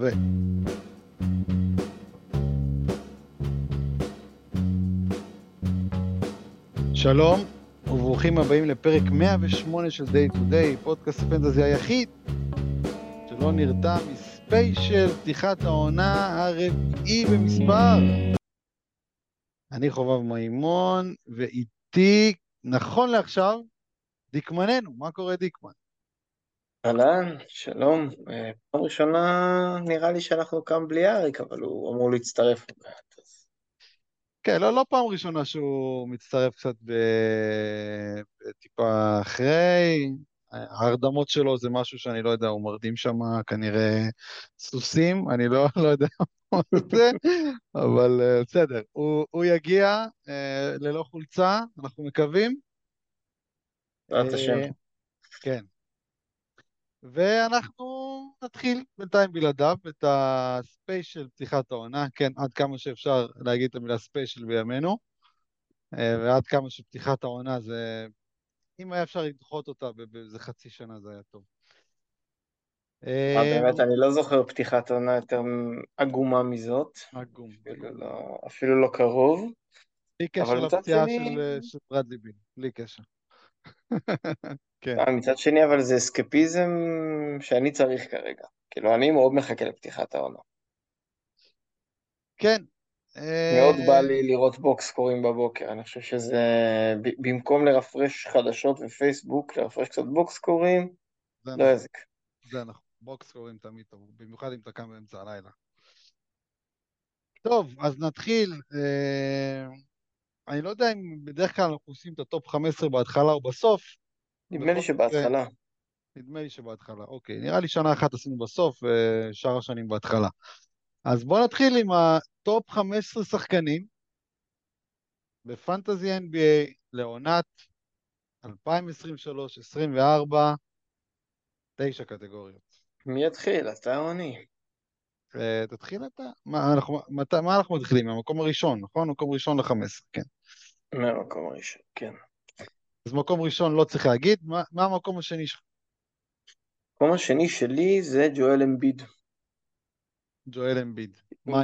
ו... שלום וברוכים הבאים לפרק 108 של Day to Day, פודקאסט הפנטזי היחיד שלא נרתע מספיישל פתיחת העונה הרביעי במספר. אני חובב מימון, ואיתי, נכון לעכשיו, דיקמננו. מה קורה דיקמן? אהלן, שלום. אה, פעם ראשונה נראה לי שאנחנו כאן בלי אריק, אבל הוא אמור להצטרף. כן, לא, לא פעם ראשונה שהוא מצטרף קצת בטיפה אחרי. ההרדמות שלו זה משהו שאני לא יודע, הוא מרדים שם כנראה סוסים, אני לא, לא יודע מה זה, אבל uh, בסדר. הוא, הוא יגיע uh, ללא חולצה, אנחנו מקווים. בעזרת השם. כן. ואנחנו נתחיל בינתיים בלעדיו את הספיישל פתיחת העונה, כן, עד כמה שאפשר להגיד את המילה ספיישל בימינו, ועד כמה שפתיחת העונה זה, אם היה אפשר לדחות אותה באיזה חצי שנה זה היה טוב. באמת, אני לא זוכר פתיחת עונה יותר עגומה מזאת. עגום. אפילו לא, אפילו לא קרוב. בלי קשר לפציעה של ברדלי ביל, בלי קשר. כן. אה, מצד שני, אבל זה אסקפיזם שאני צריך כרגע. כאילו, אני מאוד מחכה לפתיחת העונה. כן. מאוד בא אה, לי לראות box score ים בבוקר, אני חושב שזה, במקום לרפרש חדשות ופייסבוק, לרפרש קצת בוקס קוראים, לא נכון. יזיק. זה נכון, box score ים תמיד טוב, במיוחד אם אתה קם באמצע הלילה. טוב, אז נתחיל. אה, אני לא יודע אם בדרך כלל אנחנו עושים את ה top 15 בהתחלה או בסוף. נדמה לי שבהתחלה. נדמה לי שבהתחלה, אוקיי. נראה לי שנה אחת עשינו בסוף ושאר השנים בהתחלה. אז בואו נתחיל עם ה top 15 שחקנים ב fantasy NBA לעונת 2023-2024, תשע קטגוריות. מי יתחיל? אתה או אני? אה, תתחיל אתה. מה אנחנו, מה אנחנו מתחילים? מהמקום הראשון, נכון? מקום ראשון ל-15, כן. מהמקום הראשון, כן. אז מקום ראשון לא צריך להגיד, מה, מה המקום השני שלך? המקום השני שלי זה ג'ואל אמביד. ג'ואל אמביד.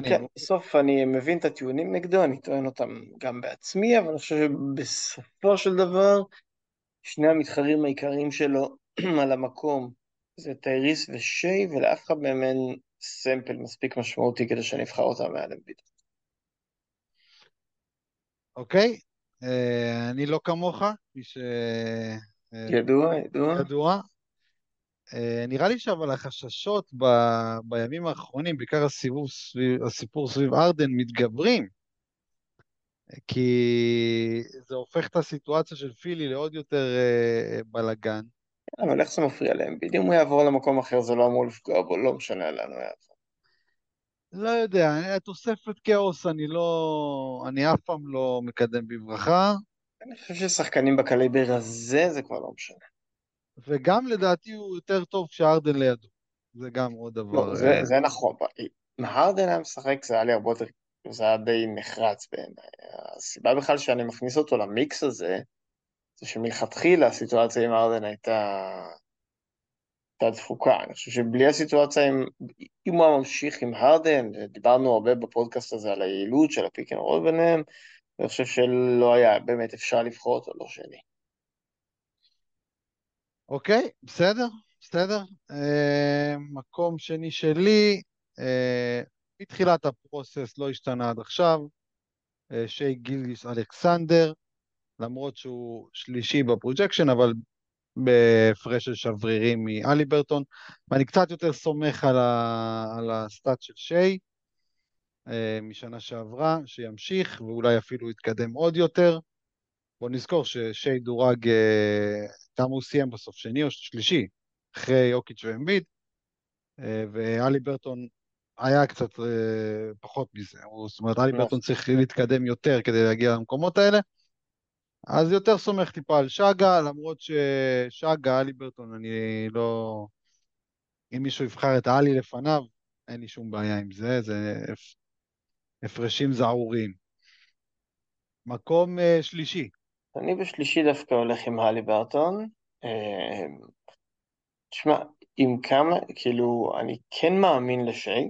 כן, בסוף אני מבין את הטיעונים נגדו, אני טוען אותם גם בעצמי, אבל אני חושב שבסופו של דבר, שני המתחרים העיקריים שלו על המקום זה טייריס ושיי, ולאף אחד מהם אין סמפל מספיק משמעותי כדי שאני אבחר אותם מעל אמביד. אוקיי, אני לא כמוך, כפי ש... אה, ידוע, ידוע. ידוע. אה, נראה לי שאבל החששות ב... בימים האחרונים, בעיקר הסיבוב סביב, הסיפור סביב ארדן, מתגברים. כי זה הופך את הסיטואציה של פילי לעוד יותר בלאגן. אבל איך זה מפריע להם? בדיוק אם הוא יעבור למקום אחר זה לא אמור לפגוע בו, לא משנה לאן הוא יעבור. לא יודע, תוספת כאוס אני לא... אני אף פעם לא מקדם בברכה. אני חושב ששחקנים בקליבר הזה זה כבר לא משנה. וגם לדעתי הוא יותר טוב כשארדן לידו. זה גם עוד דבר. לא, זה, זה נכון. אם הארדן היה משחק זה היה לי הרבה יותר... זה היה די נחרץ בעיניי. הסיבה בכלל שאני מכניס אותו למיקס הזה, זה שמלכתחילה הסיטואציה עם הארדן הייתה הייתה דפוקה. אני חושב שבלי הסיטואציה, עם, אם הוא ממשיך עם הארדן, דיברנו הרבה בפודקאסט הזה על היעילות של ה pick and roll ביניהם, אני חושב שלא היה באמת אפשר לבחור אותו לא שני. אוקיי, בסדר, בסדר. Uh, מקום שני שלי, uh, מתחילת ה process לא השתנה עד עכשיו, uh, שיי גילג'ס אלכסנדר, למרות שהוא שלישי ב projection, אבל בהפרש של שברירים מהליברטון, ואני קצת יותר סומך על, ה, על ה stat של שיי אה, משנה שעברה, שימשיך ואולי אפילו יתקדם עוד יותר. בואו נזכור ששיי דורג, אה, כמה הוא סיים בסוף, שני או שלישי, אחרי יוקיץ' ואמביד, אה, ואלי ברטון היה קצת פחות מזה, זאת אומרת, אלי. ברטון צריך להתקדם יותר כדי להגיע למקומות האלה. אז יותר סומך טיפה על שגה, למרות ששגה, אלי ברטון, אני לא... אם מישהו יבחר את האלי לפניו, אין לי שום בעיה עם זה, זה הפרשים זערוריים. מקום uh, שלישי. אני בשלישי דווקא הולך עם האלי ברטון. Uh, תשמע, עם כמה, כאילו, אני כן מאמין לשי,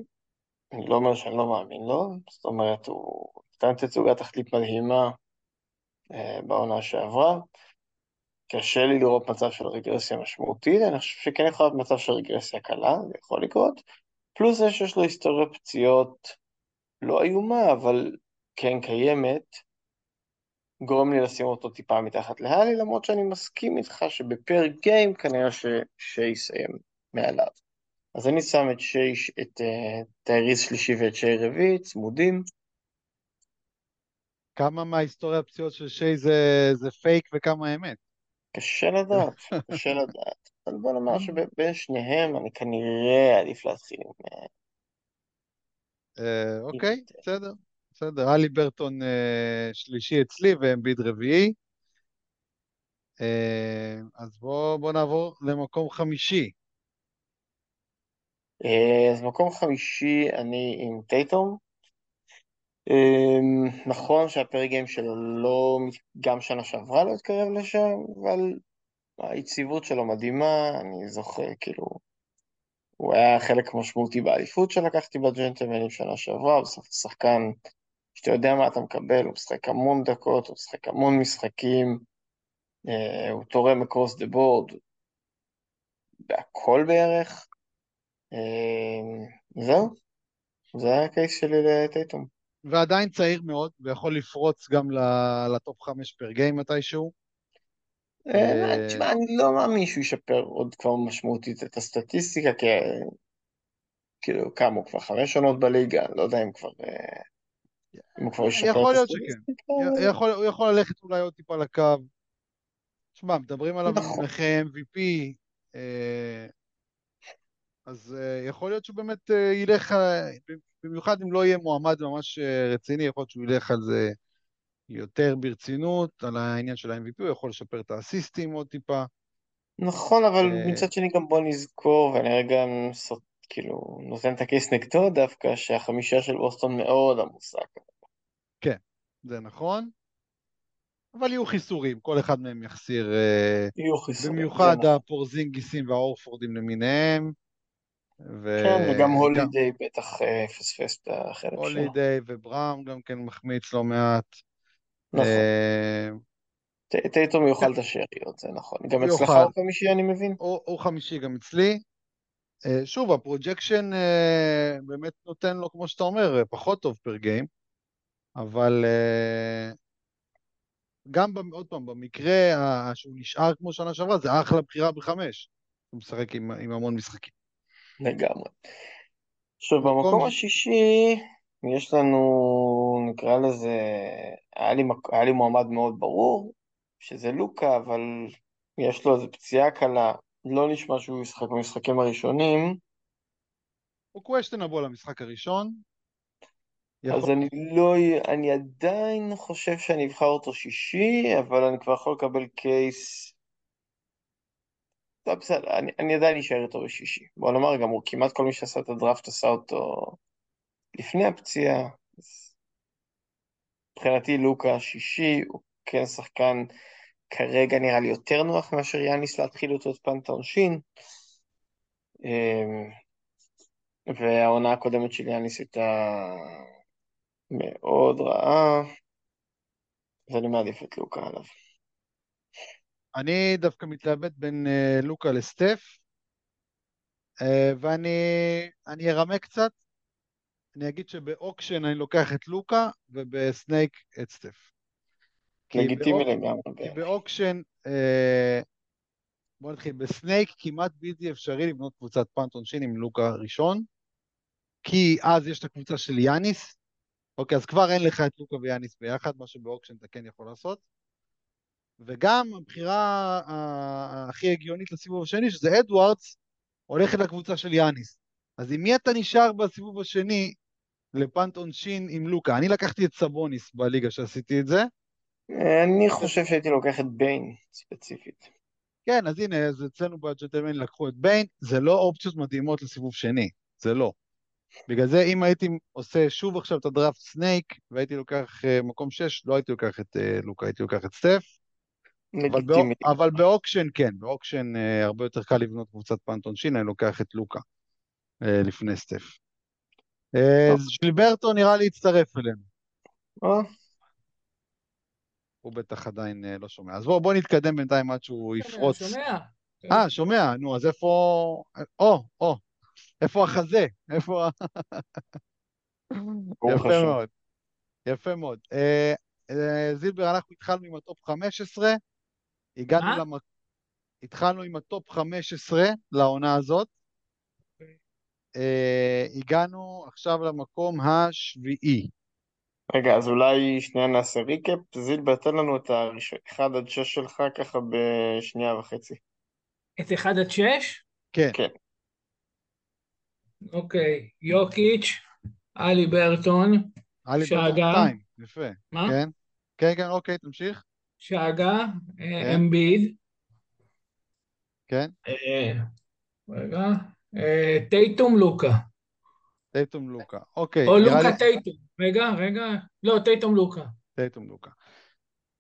אני לא אומר שאני לא מאמין לו, זאת אומרת, הוא נתן תצוגת תכלית מדהימה אה, בעונה שעברה. קשה לי לראות מצב של רגרסיה משמעותית, אני חושב שכן יכול להיות מצב של רגרסיה קלה, זה יכול לקרות. פלוס זה שיש לו היסטוריה פציעות לא איומה, אבל כן קיימת, גורם לי לשים אותו טיפה מתחת להלי, למרות שאני מסכים איתך שבפר גיים כנראה ששי יסיים מעליו. אז אני שם את שי, את uh, שלישי ואת שי רביעי, צמודים. כמה מההיסטוריה הפציעות של שי זה, זה פייק וכמה אמת? קשה לדעת, קשה לדעת. אבל בוא נאמר שבין שניהם אני כנראה עדיף להתחיל עם... אה, אה, אוקיי, בסדר, בסדר. אלי ברטון אה, שלישי אצלי ואמביד רביעי. אז בואו נעבור למקום חמישי. אז מקום חמישי אני עם טייטום. נכון שהפרק גיים שלו לא, גם שנה שעברה לא התקרב לשם, אבל היציבות שלו מדהימה, אני זוכר, כאילו, הוא היה חלק משמעותי באליפות שלקחתי בג'נטלמנים שנה שעברה, בסוף הוא שחקן שאתה יודע מה אתה מקבל, הוא משחק המון דקות, הוא משחק המון משחקים, אה, הוא תורם אקרוס דה בורד, בהכל בערך. אה, זהו, זה הקייס שלי לטייטום. ועדיין צעיר מאוד, ויכול לפרוץ גם לטופ חמש פר גיים מתישהו. אה, תשמע, אני לא מאמין שהוא ישפר עוד כבר משמעותית את הסטטיסטיקה, כי כאילו, כמה הוא כבר חמש עונות בליגה, לא יודע אם כבר... אה, אם הוא כבר ישפר את הסטטיסטיקה. יכול להיות שכן. הוא יכול ללכת אולי עוד טיפה לקו. תשמע, מדברים עליו נכון. MVP, אה, אז יכול להיות שהוא באמת ילך, במיוחד אם לא יהיה מועמד ממש רציני, יכול להיות שהוא ילך על זה יותר ברצינות על העניין של ה-MVP, הוא יכול לשפר את האסיסטים עוד טיפה. נכון, אבל uh, מצד שני גם בוא נזכור, ואני רגע כאילו נותן את הכיס נגדו דווקא, שהחמישה של בוסטון מאוד עמוסה. כן, זה נכון. אבל יהיו חיסורים, כל אחד מהם יחסיר. יהיו חיסורים. במיוחד כן. הפורזינגיסים והאורפורדים למיניהם. ו... כן, וגם הולידיי גם... בטח אה, פספס את החלק שלו. הולידיי ובראם גם כן מחמיץ לא מעט. נכון. אה, טייטום יאכל את השאריות, זה נכון. גם אצלך הוא חמישי, אני מבין? הוא חמישי גם אצלי. אה, שוב, ה projection באמת נותן לו, כמו שאתה אומר, פחות טוב per game, אבל גם, עוד פעם, במקרה שהוא נשאר כמו שנה שעברה, זה אחלה בחירה בחמש. הוא משחק עם, עם המון משחקים. לגמרי. עכשיו, במקום השישי, יש לנו, נקרא לזה, היה לי, היה לי מועמד מאוד ברור, שזה לוקה, אבל יש לו איזו פציעה קלה, לא נשמע שהוא ישחק במשחקים הראשונים. הוא קוושטנבול למשחק הראשון. יכול... אז אני לא, אני עדיין חושב שאני אבחר אותו שישי, אבל אני כבר יכול לקבל קייס... טוב, בסדר, אני, אני עדיין אשאר איתו בשישי. בוא נאמר, גם הוא כמעט כל מי שעשה את הדראפט עשה אותו לפני הפציעה, מבחינתי לוקה השישי הוא כן שחקן כרגע נראה לי יותר נוח מאשר יאניס להתחיל אותו את פנטה עונשין. אמ, והעונה הקודמת של יאניס הייתה מאוד רעה, אז אני מעדיף את לוקה עליו. אני דווקא מתלבט בין uh, לוקה לסטף, uh, ואני ארמה קצת, אני אגיד שב auction אני לוקח את לוקה, וב snake את סטף. לגיטימי לגמרי. כי ב auction, אה, בוא נתחיל, ב snake כמעט בלתי אפשרי לבנות קבוצת punt עונשין עם לוקה ראשון, כי אז יש את הקבוצה של יאניס, אוקיי, אז כבר אין לך את לוקה ויאניס ביחד, מה שב auction אתה כן יכול לעשות. וגם הבחירה הכי הגיונית לסיבוב השני, שזה אדוארדס, הולכת לקבוצה של יאניס. אז עם מי אתה נשאר בסיבוב השני ל punt עונשין עם לוקה? אני לקחתי את סבוניס בליגה שעשיתי את זה. אני חושב שהייתי לוקח את ביין ספציפית. כן, אז הנה, אז אצלנו בג'נטלמן לקחו את ביין, זה לא אופציות מדהימות לסיבוב שני, זה לא. בגלל זה אם הייתי עושה שוב עכשיו את הדראפט snake והייתי לוקח uh, מקום 6, לא הייתי לוקח את uh, לוקה, הייתי לוקח את סטף. אבל, לגיטימי. בא, אבל ב auction כן, ב auction אה, הרבה יותר קל לבנות קבוצת punt עונשין, אני לוקח את לוקה אה, לפני סטף. אה, טוב. ז'ילברטו נראה לי יצטרף אלינו, אה, הוא בטח עדיין אה, לא שומע. אז בואו בוא נתקדם בינתיים עד שהוא שומע, יפרוץ. שומע. אה, שומע, נו, אז איפה... או, או, איפה החזה? איפה... יפה. מאוד, יפה מאוד. אה, אה, זילבר, אנחנו התחלנו עם ה top 15, הגענו מה? למק... התחלנו עם ה top 15 לעונה הזאת. אה, הגענו עכשיו למקום השביעי. רגע, אז אולי שנייה נעשה ריקאפ. זילבר, תן לנו את הראשון, 1 עד 6 שלך ככה בשנייה וחצי. את 1 עד 6? כן, כן. אוקיי, יוקיץ', עלי ברטון, עלי. ברטון 2, יפה. מה? כן, כן, כן, אוקיי, תמשיך. שגה, אה, כן. אמביד, כן, אה, רגע, אה, טייטום לוקה, טייטום לוקה. אוקיי, או לוקה לי... טייטום, רגע, רגע, לא, טייטום לוקה, טייטום לוקה.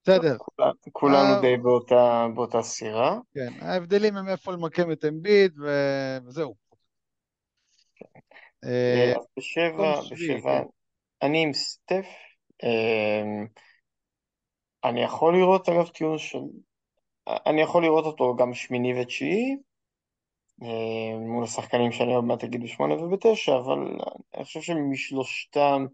בסדר, כולנו. די באותה, באותה סירה. כן, ההבדלים הם איפה למקם את אמביד, וזהו. אז בשבע, בשבע, כן. אני עם סטף. אני יכול לראות אגב טיעון של... אני יכול לראות אותו גם שמיני ותשיעי, אה, מול השחקנים שאני עוד מעט אגיד בשמונה ובתשע, אבל אני חושב שמשלושתם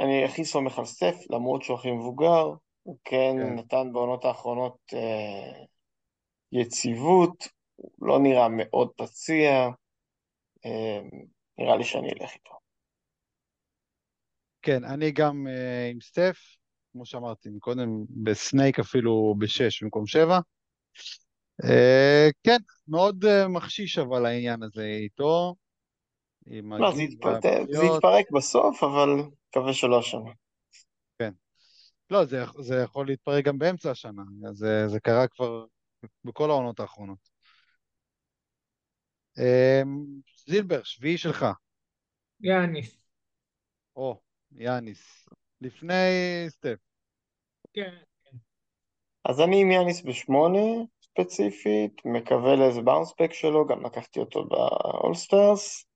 אני הכי סומך על סטף, למרות שהוא הכי מבוגר, הוא כן כן. נתן בעונות האחרונות אה, יציבות, הוא לא נראה מאוד פציע, אה, נראה לי שאני אלך איתו. כן, אני גם אה, עם סטף, כמו שאמרתי קודם, בסנייק אפילו בשש במקום שבע. אה, כן, מאוד אה, מחשיש אבל העניין הזה איתו, לא, זה. יתפרק בסוף, אבל מקווה שלא השנה. לא, זה, זה יכול להתפרק גם באמצע השנה, זה, זה קרה כבר בכל העונות האחרונות. אה, זילבר, שביעי שלך, יאניס, או, יאניס, לפני סטף. כן, אז אני עם יאניס בשמונה ספציפית, מקווה לאיזה bounce back שלו, גם לקחתי אותו באולסטארס.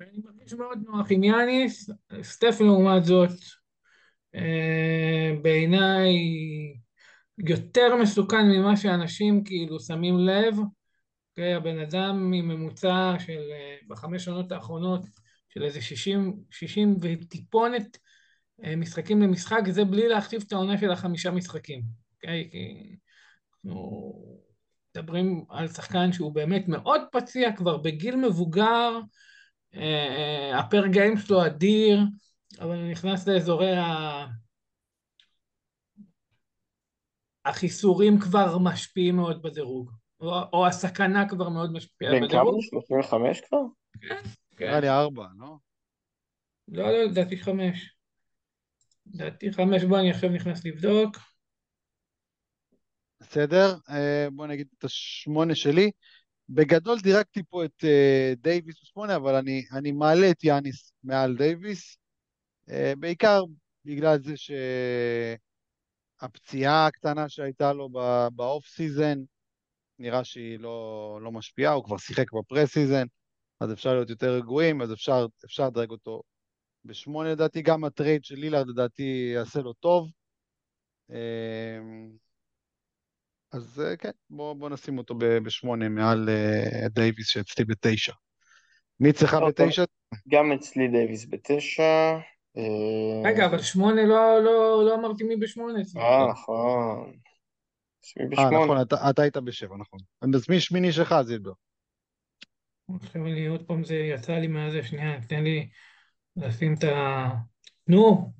ואני מרגיש מאוד נוח עם יאניס, סטף לעומת זאת, אה, בעיניי יותר מסוכן ממה שאנשים כאילו שמים לב. אוקיי, הבן אדם עם ממוצע של, אה, בחמש שנות האחרונות, של איזה 60, 60 וטיפונת אה, משחקים למשחק, זה בלי להחשיב את העונה של החמישה משחקים, אוקיי? כי אנחנו מדברים על שחקן שהוא באמת מאוד פציע, כבר בגיל מבוגר, אה, אה, הפר גיים שלו אדיר, אבל הוא נכנס לאזורי ה... החיסורים כבר משפיעים מאוד בדירוג, או, או הסכנה כבר מאוד משפיעה בן כמה? בדירוג. 35 כבר? נראה לי ארבע, לא? לא, לא, לדעתי חמש. לדעתי חמש, בוא, אני עכשיו נכנס לבדוק. בסדר, אה, בוא נגיד את השמונה שלי. בגדול דירקתי פה את אה, דייוויס בשמונה, אבל אני, אני מעלה את יאניס מעל דייוויס, אה, בעיקר בגלל זה שהפציעה הקטנה שהייתה לו ב off season, נראה שהיא לא, לא משפיעה, הוא כבר שיחק ב preseason, אז אפשר להיות יותר רגועים, אז אפשר, אפשר לדרג אותו בשמונה לדעתי, גם ה trade של לילארד לדעתי יעשה לו טוב. אה, אז אה, כן, בוא, בוא נשים אותו בשמונה מעל אה, דייוויס שאצלי בתשע. מי אצלך אוקיי. בתשע? גם אצלי דייוויס בתשע. אה, רגע, אבל שמונה לא, לא, לא אמרתי מי בשמונה. אה, נכון. אה. נכון, אתה, אתה היית בשבע, נכון. אז מי שמיני שלך, זילבר? עכשיו אני עוד פעם זה יצא לי מהזה, שנייה, תן לי לשים את ה... נו,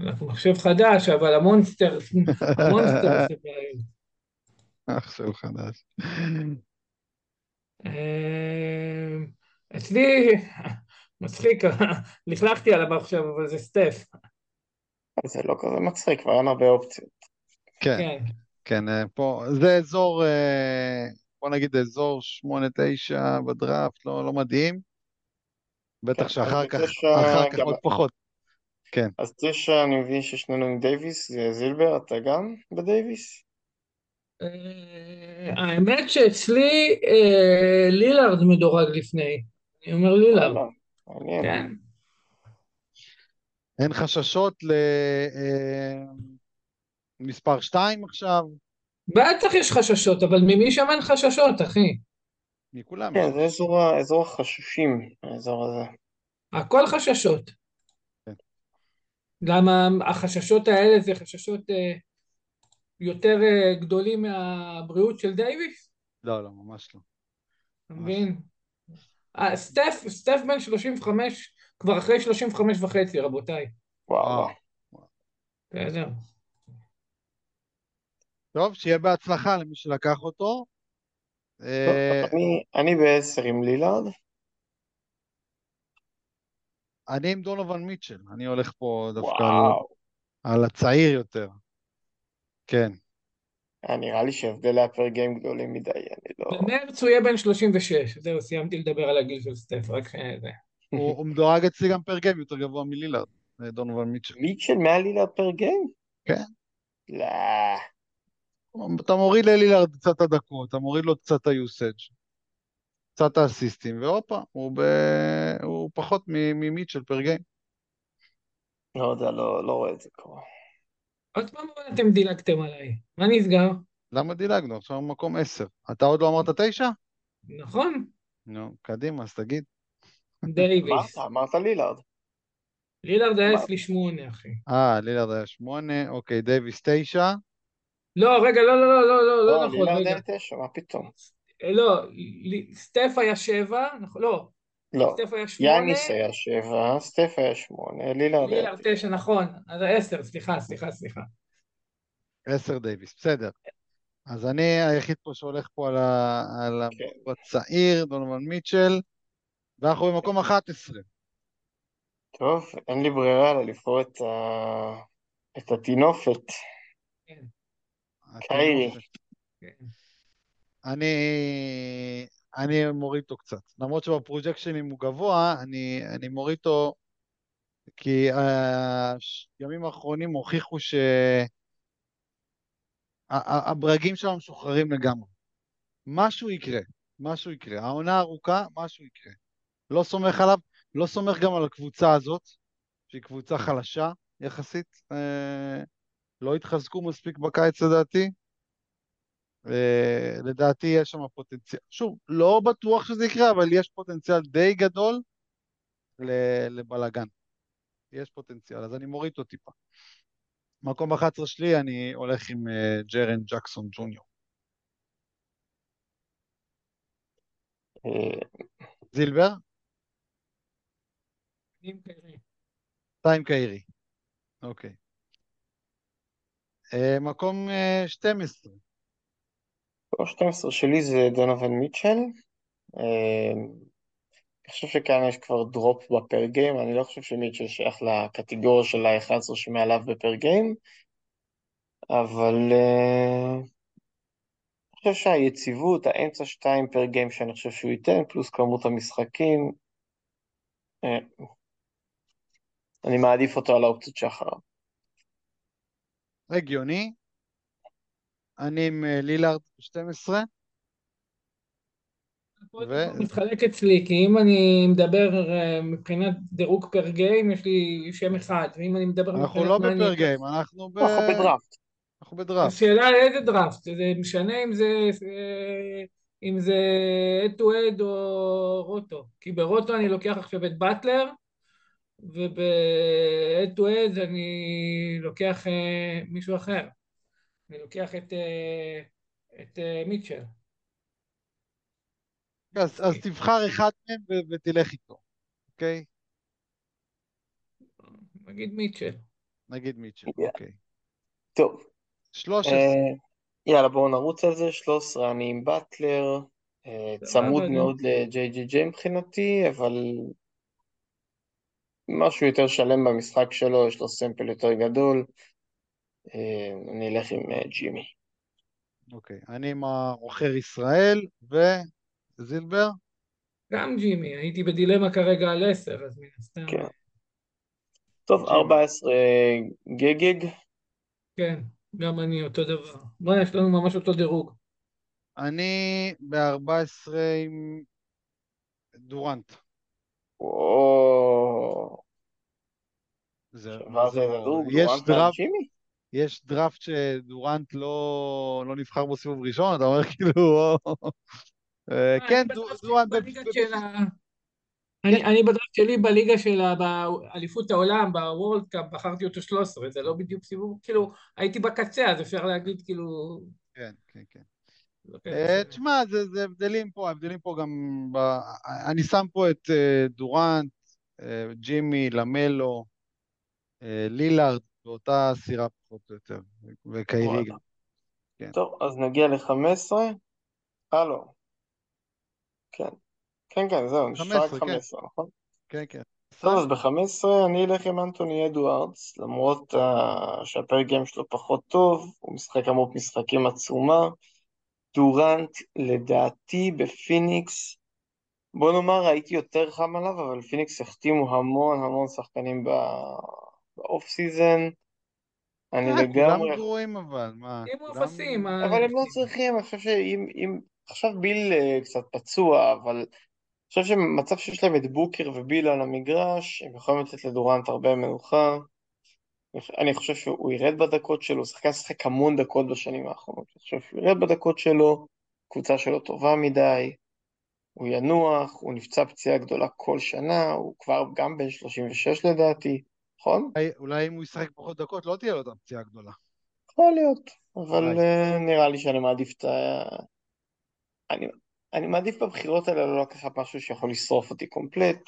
אנחנו מחשב חדש, אבל המונסטר, המונסטר עושה בעיות. עכשיו חדש. אה, אצלי, מצחיק, לכלכתי עליו עכשיו, אבל זה סטף. זה לא כזה מצחיק, כבר אין הרבה אופציות. כן, כן, כן, אה, פה, זה אזור, אה, בוא נגיד אזור שמונה, תשע בדראפט, לא, לא מדהים. בטח כן, שאחר כך, בתשע אחר כך גם- עוד פחות. כן. אז תשע, אני מבין ששנינו עם דייוויס, זילבר, אתה גם בדייוויס? אה, האמת שאצלי אה, לילארד מדורג לפני. אני אומר לילארד. מעניין. כן. אין חששות למספר 2 עכשיו? בטח יש חששות, אבל ממי שם אין חששות, אחי? מכולם. כן, זה אזור ה- אזור החשושים, האזור הזה. הכל חששות. כן. למה החששות האלה זה חששות אה, יותר אה, גדולים מהבריאות של דייוויס? לא, לא, ממש לא. אתה. מבין? אה, סטף, סטף בן 35, כבר אחרי 35 וחצי, רבותיי. אה. וואו. בסדר. טוב, שיהיה בהצלחה למי שלקח אותו. אה, אני- אני בעשר עם לילארד. אני עם דונובל מיטשל, אני הולך פה דווקא על, הצעיר יותר. כן. היה נראה לי שהבדלי הפר גיים גדולים מדי, אני לא... במרץ הוא יהיה בן 36, זהו, סיימתי לדבר על הגיל של סטף, רק זה. הוא, הוא מדורג אצלי גם פר גיים יותר גבוה מלילארד, אה, דונובל מיטשל. מיטשל מעל לילארד פר גיים? כן. לא. אתה מוריד ללילארד קצת הדקות, אתה מוריד לו קצת ה-usage, קצת האסיסטים, והופה, הוא, ב... הוא פחות מ- ממיטשל per game. לא יודע, לא לא רואה את זה קורה. עוד פעם אתם דילגתם עליי, מה נסגר? למה דילגנו? עכשיו מקום 10. אתה עוד לא אמרת 9? נכון, נו, קדימה, אז תגיד. דייוויס. אמרת, לילארד. לילארד היה? אצלי שמונה, אחי. אה, לילארד היה 8, אוקיי, דייוויס 9. לא, רגע, לא, לא, לא, לא, לא, לא לא, נכון, לילארד רגע. היה תשע, מה פתאום? אה, לא, סטף היה שבע, נכון, לא, לא. סטף היה שמונה, יאניס היה שבע, סטף היה שמונה, לילארד היה לילארד תשע, נכון, אז עשר, סליחה, סליחה, סליחה. 10 דייוויס, בסדר. אז אני היחיד פה שהולך פה על, ה... על כן. הצעיר, דונובל מיטשל, ואנחנו במקום 11. טוב, אין לי ברירה אלא לבחור את ה... את הטינופת. כן, קיירי. כן. אני, אני מוריד אותו קצת. למרות שבפרוג'קשנים הוא גבוה, אני, אני מוריד אותו כי הימים האחרונים הוכיחו שהברגים שלנו משוחררים לגמרי. משהו יקרה, משהו יקרה. העונה ארוכה, משהו יקרה. לא סומך עליו, לא סומך גם על הקבוצה הזאת, שהיא קבוצה חלשה יחסית. אה, לא התחזקו מספיק בקיץ לדעתי. אה, לדעתי יש שם פוטנציאל. שוב, לא בטוח שזה יקרה, אבל יש פוטנציאל די גדול לבלגן. יש פוטנציאל, אז אני מוריד אותו טיפה. מקום 11 שלי, אני הולך עם uh, ג'רן ג'קסון ג'וניור. זילבר? עם קיירי. טיים קיירי. אוקיי. Uh, מקום uh, 12. מקום 12 שלי זה דונובל מיטשל. אני חושב שכאן יש כבר דרופ בפר גיים, אני לא חושב שמיטשל שייך לקטגוריה של ה-11 שמעליו בפר גיים, אבל uh, אני חושב שהיציבות, האמצע 2 פר גיים שאני חושב שהוא ייתן, פלוס כמות המשחקים, אני מעדיף אותו על האופציות שאחריו. הגיוני. אני עם uh, לילארד 12. ו... מתחלק אצלי, כי אם אני מדבר מבחינת דירוג פר גיים, יש לי שם אחד, ואם אני מדבר. אנחנו לא בפר גיים, אנחנו ב... אנחנו בדראפט. אנחנו בדראפט. השאלה איזה דראפט, זה משנה אם זה... אם זה אד טו אד או רוטו, כי ברוטו אני לוקח עכשיו את באטלר, וב-head to head אני לוקח uh, מישהו אחר. אני לוקח את, uh, את uh, מיטשל. אז, אז תבחר אחד מהם ו- ותלך איתו, אוקיי? נגיד מיטשל. נגיד מיטשל, Yeah. אוקיי. טוב. 13. Uh, יאללה, בואו נרוץ על זה. 13 אני עם באטלר. Uh, צמוד מאוד לג'יי ג'י ג'יי מבחינתי, אבל משהו יותר שלם במשחק שלו, יש לו סמפל יותר גדול. Uh, אני אלך עם uh, ג'ימי. אוקיי, אני עם העוכר ישראל וזילבר. גם ג'ימי, הייתי בדילמה כרגע על 10, אז מן הסתם. כן. טוב, ג'ימי. 14 גגג. כן, גם אני אותו דבר. בוא'נה, יש לנו ממש אותו דירוג. אני ב-14 עם דורנט. וואו, זה, מה זה, יש דראפט? יש דראפט שדורנט לא, לא נבחר בו סיבוב ראשון, אתה אומר כאילו, אה, אני כן, דורנט, ה... אני, אני בדראפט שלי בליגה של. באליפות העולם, בוורלד קאפ, בחרתי אותו 13, זה לא בדיוק סיבוב, כאילו, הייתי בקצה, אז אפשר להגיד כאילו... כן, כן, כן. לא אה, תשמע, זה, זה הבדלים פה, ההבדלים פה גם. אני שם פה את אה, דורנט, אה, ג'ימי, למלו, אה, לילארד, באותה סירה פחות או יותר, וקיירי. גם. כן. טוב, אז נגיע ל-15. הלו. כן. כן, כן, זהו, נשאר רק 15, כן. 15, נכון? כן, כן. טוב, אז ב-15 אני אלך עם אנטוני אדוארדס, למרות uh, שה per game שלו פחות טוב, הוא משחק כמות משחקים עצומה. דורנט, לדעתי, בפיניקס, בוא נאמר, הייתי יותר חם עליו, אבל פיניקס החתימו המון המון שחקנים ב off season. אני אה, כולם לגמרי... גרועים אבל, מה, אם כולם... אפסים, מה... אבל הם לא צריכים, אני חושב שאם... אם... עכשיו ביל אה, קצת פצוע, אבל אני חושב שמצב שיש להם את בוקר וביל על המגרש, הם יכולים לתת לדורנט הרבה מנוחה. אני חושב שהוא ירד בדקות שלו, הוא שחקן שחק המון דקות בשנים האחרונות. אני חושב שהוא ירד בדקות שלו, קבוצה שלו טובה מדי, הוא ינוח, הוא נפצע פציעה גדולה כל שנה, הוא כבר גם בן 36 לדעתי, נכון? אולי- אולי אם הוא ישחק פחות דקות, לא תהיה לו את הפציעה הגדולה. יכול להיות, אבל אולי. אה, נראה לי שאני מעדיף את ה... אני, אני מעדיף בבחירות האלה לא לקחת משהו שיכול לשרוף אותי קומפלט,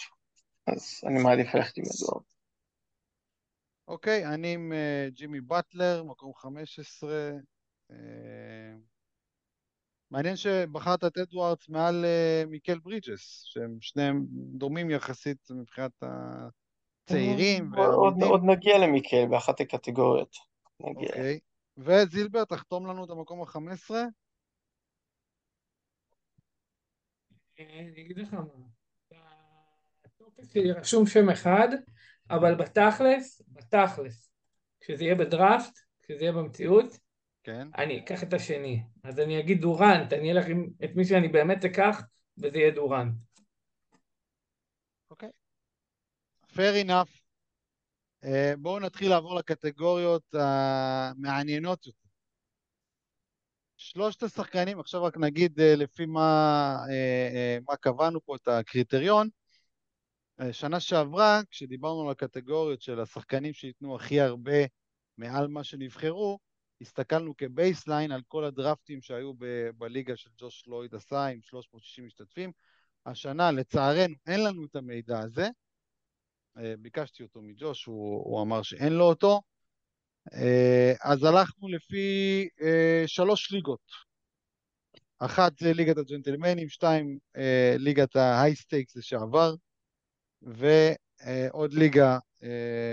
אז אני מעדיף ללכת עם הדואר. אוקיי, אני עם אה, ג'ימי באטלר, מקום 15. אה, מעניין שבחרת את אדוארדס מעל אה, מיקל ברידג'ס, שהם שניהם דומים יחסית מבחינת הצעירים עוד, עוד. עוד נגיע למיקל באחת הקטגוריות. נגיע. אוקיי. וזילבר, תחתום לנו את המקום ה-15. אני אגיד לך מה, בטופס שלי רשום שם אחד, אבל בתכלס, בתכלס, כשזה יהיה בדראפט, כשזה יהיה במציאות, כן. אני אקח את השני. אז אני אגיד דורנט, אני אלך עם את מי שאני באמת אקח, וזה יהיה דורנט. אוקיי. fair enough. אה, בואו נתחיל לעבור לקטגוריות המעניינות יותר. שלושת השחקנים, עכשיו רק נגיד אה, לפי מה, אה, מה קבענו פה את הקריטריון. שנה שעברה, כשדיברנו על הקטגוריות של השחקנים שייתנו הכי הרבה מעל מה שנבחרו, הסתכלנו כ baseline על כל הדרפטים שהיו ב- בליגה של ג'וש לויד עשה עם 360 משתתפים. השנה, לצערנו, אין לנו את המידע הזה. אה, ביקשתי אותו מג'וש, הוא, הוא אמר שאין לו אותו. אה, אז הלכנו לפי אה, שלוש ליגות. אחת זה ליגת הג'נטלמנים, שתיים ליגת ההייסטייקס לשעבר, ועוד ליגה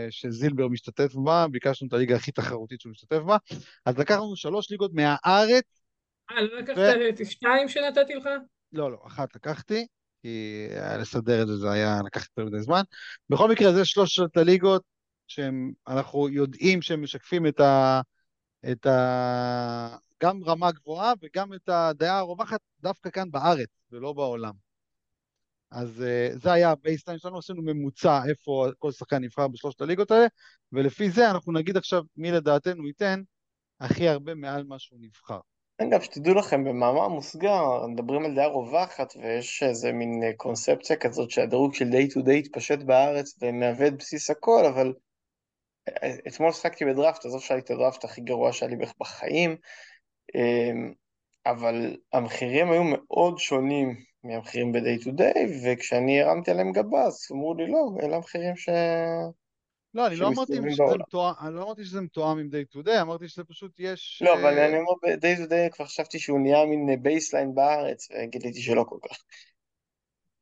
שזילבר משתתף בה, ביקשנו את הליגה הכי תחרותית שהוא משתתף בה. אז לקחנו שלוש ליגות מהארץ, אה, לא לקחת ו- את שתיים שנתתי לך? לא, לא, אחת לקחתי, כי היה לסדר את זה, זה היה לקח יותר מדי זמן. בכל מקרה, זה שלושת הליגות שאנחנו יודעים שהם משקפים את ה... את ה... גם רמה גבוהה וגם את הדעה הרווחת דווקא כאן בארץ ולא בעולם. אז uh, זה היה ה baseline שלנו, עשינו ממוצע איפה כל שחקן נבחר בשלושת הליגות האלה, ולפי זה אנחנו נגיד עכשיו מי לדעתנו ייתן הכי הרבה מעל מה שהוא נבחר. אגב, שתדעו לכם, במאמר מוסגר, מדברים על דעה רווחת, ויש איזה מין אה, קונספציה כזאת שהדירוג של day to day התפשט בארץ ומהווה את בסיס הכל, אבל אה, אתמול שחקתי בדראפט, עזוב שהיה לי את הדראפט הכי גרוע שהיה לי בערך בחיים, אמ, אבל המחירים היו מאוד שונים מהמחירים ב-day to day, וכשאני הרמתי עליהם גבה, אז אמרו לי, לא, אלה המחירים ש... לא, אני לא אמרתי שזה. מתואם, אני לא אמרתי שזה מתואם עם day to day, אמרתי שזה פשוט יש... לא, אבל אה, אני אומר, ב-day to day כבר חשבתי שהוא נהיה מין baseline בארץ, וגיליתי שלא כל כך.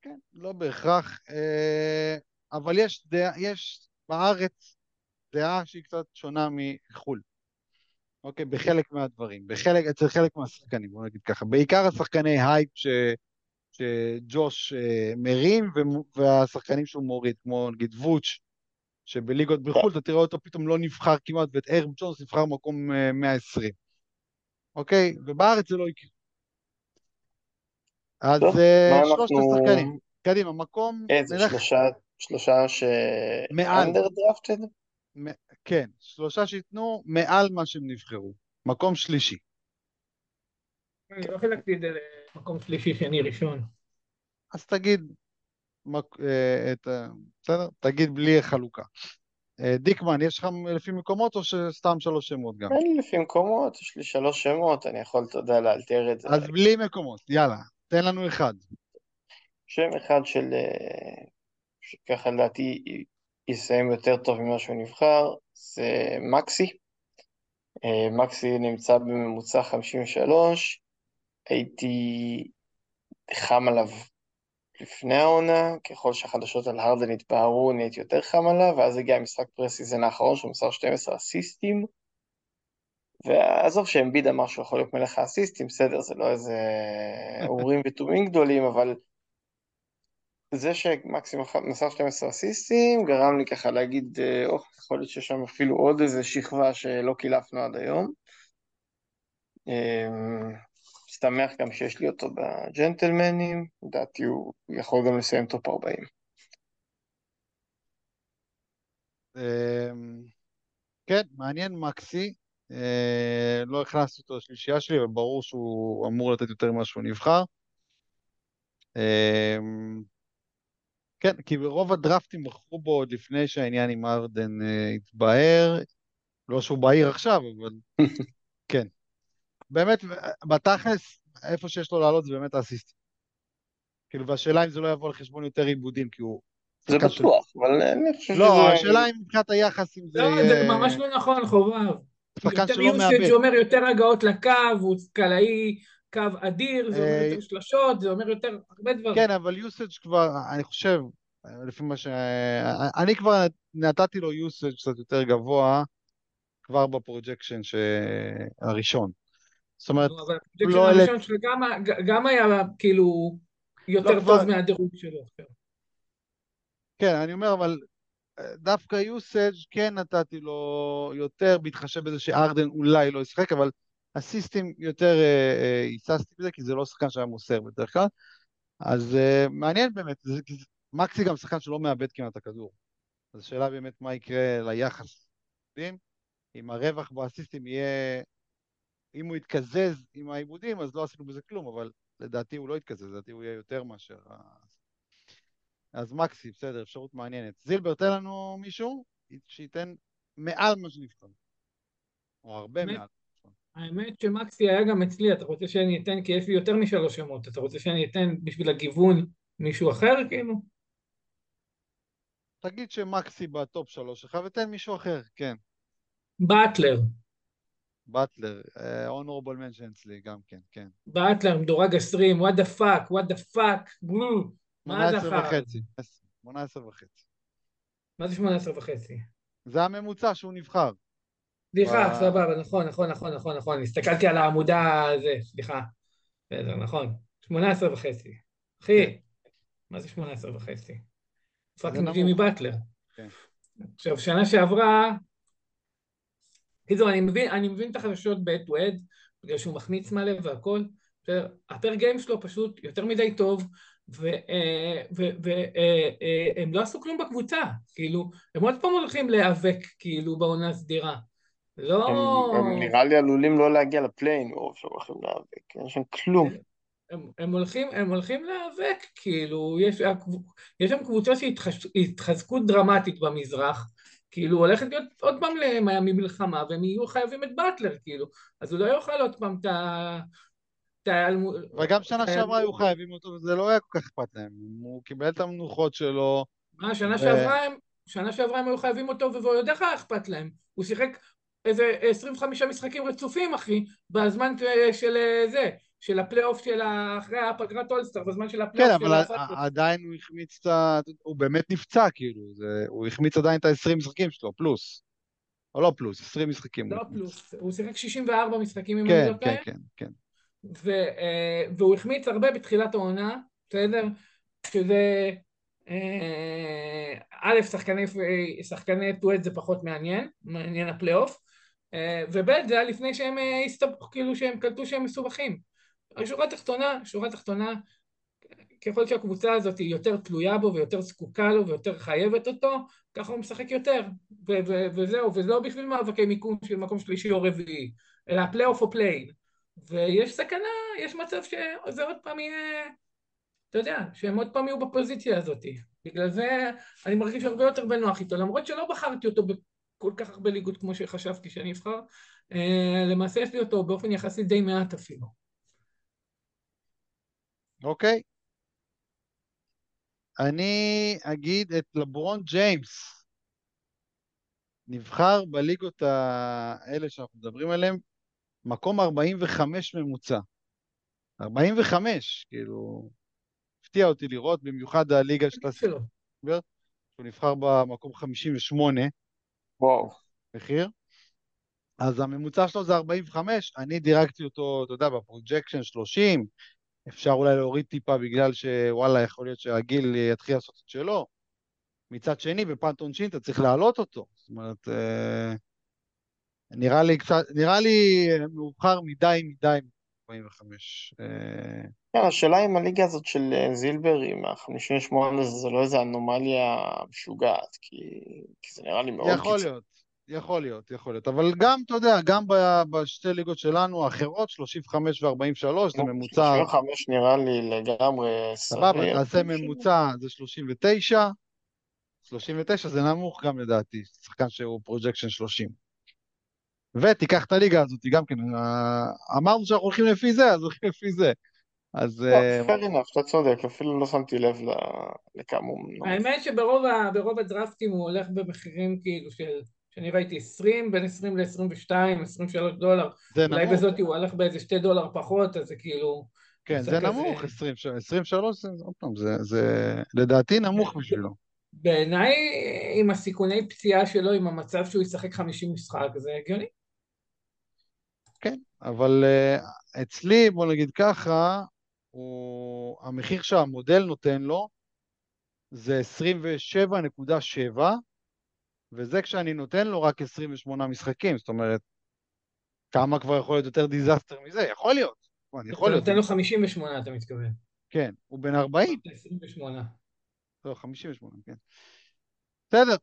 כן, לא בהכרח, אה, אבל יש דעה, יש בארץ דעה שהיא קצת שונה מחו"ל. אוקיי, בחלק מהדברים, בחלק, אצל חלק מהשחקנים, בוא נגיד ככה. בעיקר השחקני הייפ ש, שג'וש אה, מרים, והשחקנים שהוא מוריד, כמו נגיד וואץ', שבליגות בחו"ל אתה תראה אותו פתאום לא נבחר כמעט, ואת ארב ג'ונס נבחר במקום אה, 120. אוקיי? ובארץ זה לא יקרה. אז אה, שלושת. השחקנים. קדימה, מקום, איזה, שלושה, ש... מעל. underdrafted? כן, שלושה שייתנו מעל מה שהם נבחרו. מקום שלישי. אני לא חילקתי את זה למקום שלישי, שני, ראשון. אז תגיד מק- אה, את ה... בסדר? תגיד בלי חלוקה. אה, דיקמן, יש לך לפי מקומות או שסתם שלוש שמות גם? אין לי לפי מקומות, יש לי שלוש שמות, אני יכול, אתה יודע, לאלתר את זה. אז בלי מקומות, יאללה, תן לנו אחד. שם אחד של... אה, שככה לדעתי יסיים יותר טוב ממה שהוא נבחר, זה מקסי. אה, מקסי נמצא בממוצע 53, הייתי חם עליו לפני העונה, ככל שהחדשות על הרדן התבהרו נהייתי יותר חם עליו, ואז הגיע המשחק preseason האחרון שהוא מסר 12 אסיסטים, ועזוב שאמביד אמר שהוא יכול להיות מלך האסיסטים, בסדר, זה לא איזה אורים ותומים גדולים, אבל זה שמקסי מסר 12 אסיסטים גרם לי ככה להגיד, אה, אוח, יכול להיות שיש שם אפילו עוד איזה שכבה שלא קילפנו עד היום. שמח גם שיש לי אותו בג'נטלמנים, לדעתי הוא יכול גם לסיים top 40. אמ, כן, מעניין מקסי. אה, לא הכנסתי אותו לשלישייה שלי, אבל ברור שהוא אמור לתת יותר ממה שהוא נבחר. אמ, כן, כי ברוב הדרפטים בחרו בו עוד לפני שהעניין עם הארדן אה, התבהר. לא שהוא בהיר עכשיו, אבל כן. באמת, בתכלס, איפה שיש לו לעלות זה באמת האסיסטים. כאילו, והשאלה אם זה לא יבוא על חשבון יותר עיבודים, כי הוא... זה שחקן של- בטוח, אבל אני חושב לא, שזה... השאלה אם מבחינת היחס, אם זה לא. זה ממש לא נכון, חובב. שחקן יותר שלא מאבד. usage אומר יותר הגעות לקו, הוא קלעי קו אדיר, זה אומר אה, יותר שלשות, זה אומר יותר הרבה דברים. כן, אבל usage כבר, אני חושב, לפי מה ש... אני כבר נתתי לו usage קצת יותר גבוה, כבר ב projection. הראשון. זאת אומרת, אבל לא הפרויקט העלית- הראשון שלו גם- היה כאילו יותר לא, טוב מהדירוג שלו. כן, אני אומר, אבל אה, דווקא usage כן נתתי לו יותר, בהתחשב בזה שהארדן אולי לא ישחק, אבל האסיסטים יותר אה, אה, היססתי בזה, כי זה לא שחקן שהיה מוסר בדרך כלל. אז מעניין באמת, מקסי גם שחקן שלא מאבד כמעט את הכדור. אז השאלה באמת מה יקרה ליחס. אם הרווח באסיסטים יהיה, אם הוא יתקזז עם העיבודים, אז לא עשינו בזה כלום, אבל לדעתי הוא לא יתקזז, לדעתי הוא יהיה יותר מאשר... אז מקסי, בסדר, אפשרות מעניינת. זילבר, תן לנו מישהו שייתן מעל מה שנבחר. או הרבה? מעל. האמת שמקסי היה גם אצלי, אתה רוצה שאני אתן, כי יש לי יותר משלוש שמות, אתה רוצה שאני אתן בשביל הגיוון מישהו אחר כאילו? תגיד שמקסי בטופ שלוש שלך ותן מישהו אחר, כן. באטלר, באטלר, הונורבול מנשן אצלי גם כן, כן. באטלר מדורג 20, what the fuck, what the fuck, מה זה 18 אחר? וחצי. 18 וחצי. מה זה 18 וחצי? זה הממוצע שהוא נבחר. סליחה, סבבה, נכון, נכון, נכון, נכון, נכון, הסתכלתי על העמודה הזה, סליחה. בסדר, נכון, 18 וחצי. אחי, מה זה 18 וחצי? fucking. ג'ימי באטלר. כן. עכשיו, שנה שעברה, קיצור, אני מבין, אני מבין את החדשות ב-head to head, בגלל שהוא מחמיץ מלא והכל? ה per game שלו פשוט יותר מדי טוב, והם לא עשו כלום בקבוצה, כאילו, הם עוד פעם הולכים להיאבק, כאילו, בעונה סדירה. לא... הם, נראה לי עלולים לא להגיע לפליין, מרוב שהם הולכים להיאבק, אין שם כלום. הם, הולכים, הם הולכים להיאבק, כאילו, יש, יש שם קבוצה שהתחזקו דרמטית במזרח, כאילו, הולכת להיות עוד פעם למיאמי מלחמה, והם יהיו חייבים את באטלר, כאילו, אז הוא לא יאכל עוד פעם את ה... וגם שנה שעברה היו חייבים אותו, וזה לא היה כל כך אכפת להם. הוא קיבל את המנוחות שלו. מה, שנה ו- שעברה הם, שנה שעברה הם היו חייבים אותו, והוא יודע איך היה אכפת להם. הוא שיחק איזה 25 משחקים רצופים, אחי, בזמן של זה, של הפלייאוף של אחרי הפגרת אולסטר, בזמן של כן, הפלייאוף של אבל הפאטות. ע- עדיין הוא החמיץ את ה... הוא באמת נפצע, כאילו. זה... הוא החמיץ עדיין את ה-20 משחקים שלו, פלוס. או לא פלוס, 20 משחקים. לא. פלוס, הוא שיחק 64 משחקים אם אני כן, טועה. כן, כן, כן. ו, אה, והוא החמיץ הרבה בתחילת העונה, בסדר? שזה אה, א', שחקני, שחקני טואט זה פחות מעניין, מעניין הפלייאוף, אה, וב' זה היה לפני שהם אה, הסתבכו, כאילו שהם קלטו שהם מסובכים. השורה התחתונה, שורה תחתונה, ככל שהקבוצה הזאת היא יותר תלויה בו ויותר זקוקה לו ויותר חייבת אותו, ככה הוא משחק יותר. ו- ו- וזהו, וזה לא בשביל מאבקי מיקום של מקום שלישי או רביעי, אלא הפלייאוף או play-in. ויש סכנה, יש מצב שזה עוד פעם יהיה, אתה יודע, שהם עוד פעם יהיו בפוזיציה הזאת. בגלל זה אני מרגיש הרבה יותר בנוח איתו, למרות שלא בחרתי אותו בכל כך הרבה ליגות כמו שחשבתי שאני אבחר, אה, למעשה יש לי אותו באופן יחסי די מעט אפילו. אוקיי. אני אגיד את לברון ג'יימס. נבחר בליגות האלה שאנחנו מדברים עליהן, מקום 45 ממוצע. 45, כאילו, הפתיע אותי לראות, במיוחד הליגה שלו. סיפר, שהוא נבחר במקום 58 וואו. מחיר. אז הממוצע שלו זה 45, אני דירגתי אותו, אתה יודע, ב projection 30, אפשר אולי להוריד טיפה בגלל שוואלה, יכול להיות שהגיל יתחיל לעשות את שלו. מצד שני, ב punt עונשין אתה צריך להעלות אותו. זאת אומרת, אה, נראה לי קצת, נראה לי מאוחר מדי מדי 45. אה, כן, השאלה אם הליגה הזאת של אה, זילבר עם ה-58 הזה, זה לא איזה אנומליה משוגעת, כי, כי זה נראה לי מאוד יכול להיות, יכול להיות, יכול להיות. אבל גם, אתה יודע, גם ב- בשתי ליגות שלנו, האחרות, 35 ו-43, זה ממוצע, 35 נראה לי לגמרי סבבה, סביר. תעשה ממוצע, זה 39, 39 זה נמוך גם לדעתי, שחקן שהוא projection 30. ותיקח את הליגה הזאת, גם כן, אה, אמרנו שאנחנו הולכים לפי זה, אז הולכים לפי זה. אז אה, לא, fair enough, אתה צודק, אפילו לא שמתי לב ל- לכמה הוא... האמת שברוב הדרפטים הוא הולך במחירים כאילו של, שאני ראיתי 20, בין 20 ל-22, 23 דולר. זה אולי נמוך, בזאת הוא הלך באיזה 2 דולר פחות, אז זה כאילו... כן, זה כזה- נמוך, 20, 23, זה, עוד פעם, זה, זה לדעתי נמוך בשבילו. בעיניי, עם הסיכוני פציעה שלו, עם המצב שהוא ישחק 50 משחק, זה הגיוני. כן, אבל uh, אצלי, בוא נגיד ככה, הוא, המחיר שהמודל נותן לו זה 27.7, וזה כשאני נותן לו רק 28 משחקים, זאת אומרת, כמה כבר יכול להיות יותר דיזסטר מזה? יכול להיות, אני אתה להיות, נותן לו 58, אתה מתכוון. כן, הוא בן 40, 28. לא, 58, כן. בסדר,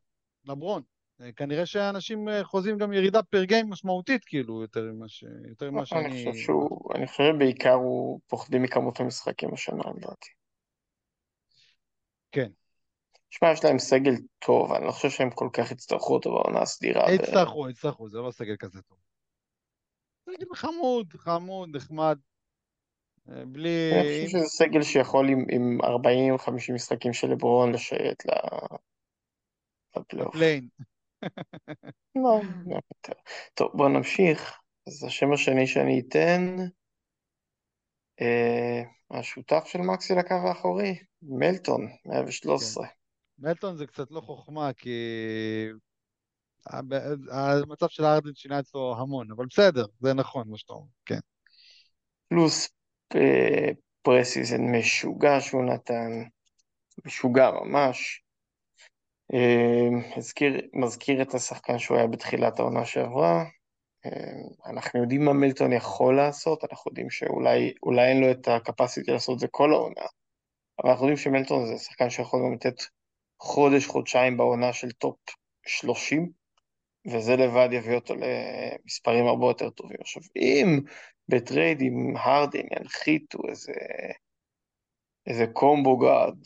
לברון. אה, כנראה שאנשים אה, חוזים גם ירידה פר גיים משמעותית, כאילו, יותר ממה ש- יותר ממה אני שאני... חושב שהוא, אני חושב שבעיקר הוא פוחדים מכמות המשחקים השנה, לדעתי. כן. שמע, יש להם סגל טוב, אני לא חושב שהם כל כך יצטרכו אותו בעונה הסדירה. יצטרכו, יצטרכו, זה לא סגל כזה טוב. סגל חמוד, חמוד, נחמד. אה, בלי... אני חושב שזה סגל שיכול עם, עם 40-50 משחקים של לברון לשייט לפלייאוף. play-in. לא, לא יותר. טוב, בואו נמשיך. אז השם השני שאני אתן, אה, השותף של מקסי לקו האחורי, מלטון, 113. מילטון זה קצת לא חוכמה, כי... המצב של הארדן שינה אצלו המון, אבל בסדר, זה נכון מה שאתה אומר, כן. פלוס אה, preseason משוגע שהוא נתן, משוגע ממש. אה, הזכיר, מזכיר את השחקן שהוא היה בתחילת העונה שעברה. אה, אנחנו יודעים מה מילטון יכול לעשות, אנחנו יודעים שאולי אולי אין לו את ה capacity לעשות את זה כל העונה, אבל אנחנו יודעים שמילטון זה שחקן שיכול גם לתת חודש, חודשיים בעונה של top 30, וזה לבד יביא אותו למספרים הרבה יותר טובים. עכשיו, אם ב trade עם הרדן ינחיתו איזה, איזה combo guard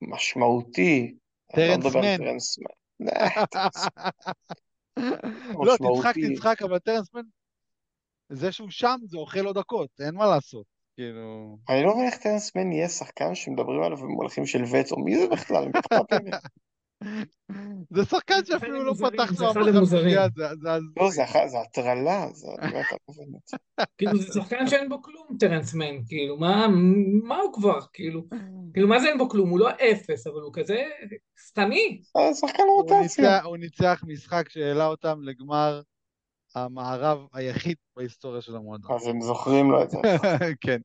משמעותי, אני לא טרנס מאן. טרנס מאן, לא, תצחק. תצחק, אבל טרנס מאן, זה שהוא שם זה אוכל לו דקות, אין מה לעשות. כאילו... אני לא מבין איך טרנס מן יהיה שחקן שמדברים עליו במונחים של וטו, מי זה בכלל? זה שחקן זה שאפילו לא פתח זה לו זה לא. זה הטרלה, זה. כאילו זה שחקן שאין בו כלום, טרנס מן, כאילו, מה, הוא כבר, כאילו, כאילו, מה זה אין בו כלום? הוא לא אפס, אבל הוא כזה סתמי. אה, שחקן רוטציה. הוא ניצח משחק שהעלה אותם לגמר המערב היחיד בהיסטוריה של המועדון. אז הם זוכרים לו את זה. כן.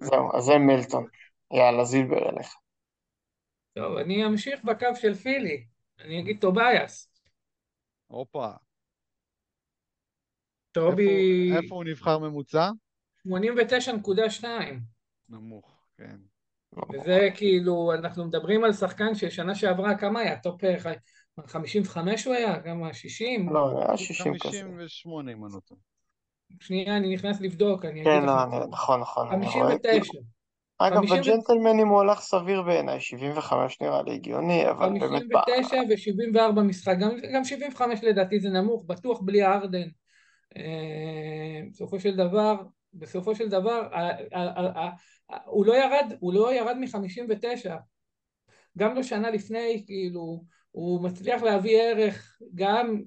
זהו, אז זה מילטון. יאללה, זילבר אליך. טוב, אני אמשיך בקו של פילי. אני אגיד טובייס. הופה. טובי... איפה, איפה הוא נבחר ממוצע? 89.2. נמוך, כן. וזה כאילו, אנחנו מדברים על שחקן ששנה שעברה, כמה היה? top 55 הוא היה? כמה? 60? לא, היה 60 כזה. 58 אם אני לא טועה. שנייה, אני נכנס לבדוק, אני כן, לא, נכון, נכון. אני רואה. 59. אגב, 50 ו- בג'נטלמנים הוא הלך סביר בעיניי, 75 נראה לי הגיוני, אבל באמת... ב- 59 ו-74 משחק, גם, גם 75 לדעתי זה נמוך, בטוח בלי ארדן. אה, בסופו של דבר, בסופו של דבר, הוא לא ירד, הוא לא ירד מ-59. גם לא שנה לפני, כאילו, הוא מצליח להביא ערך גם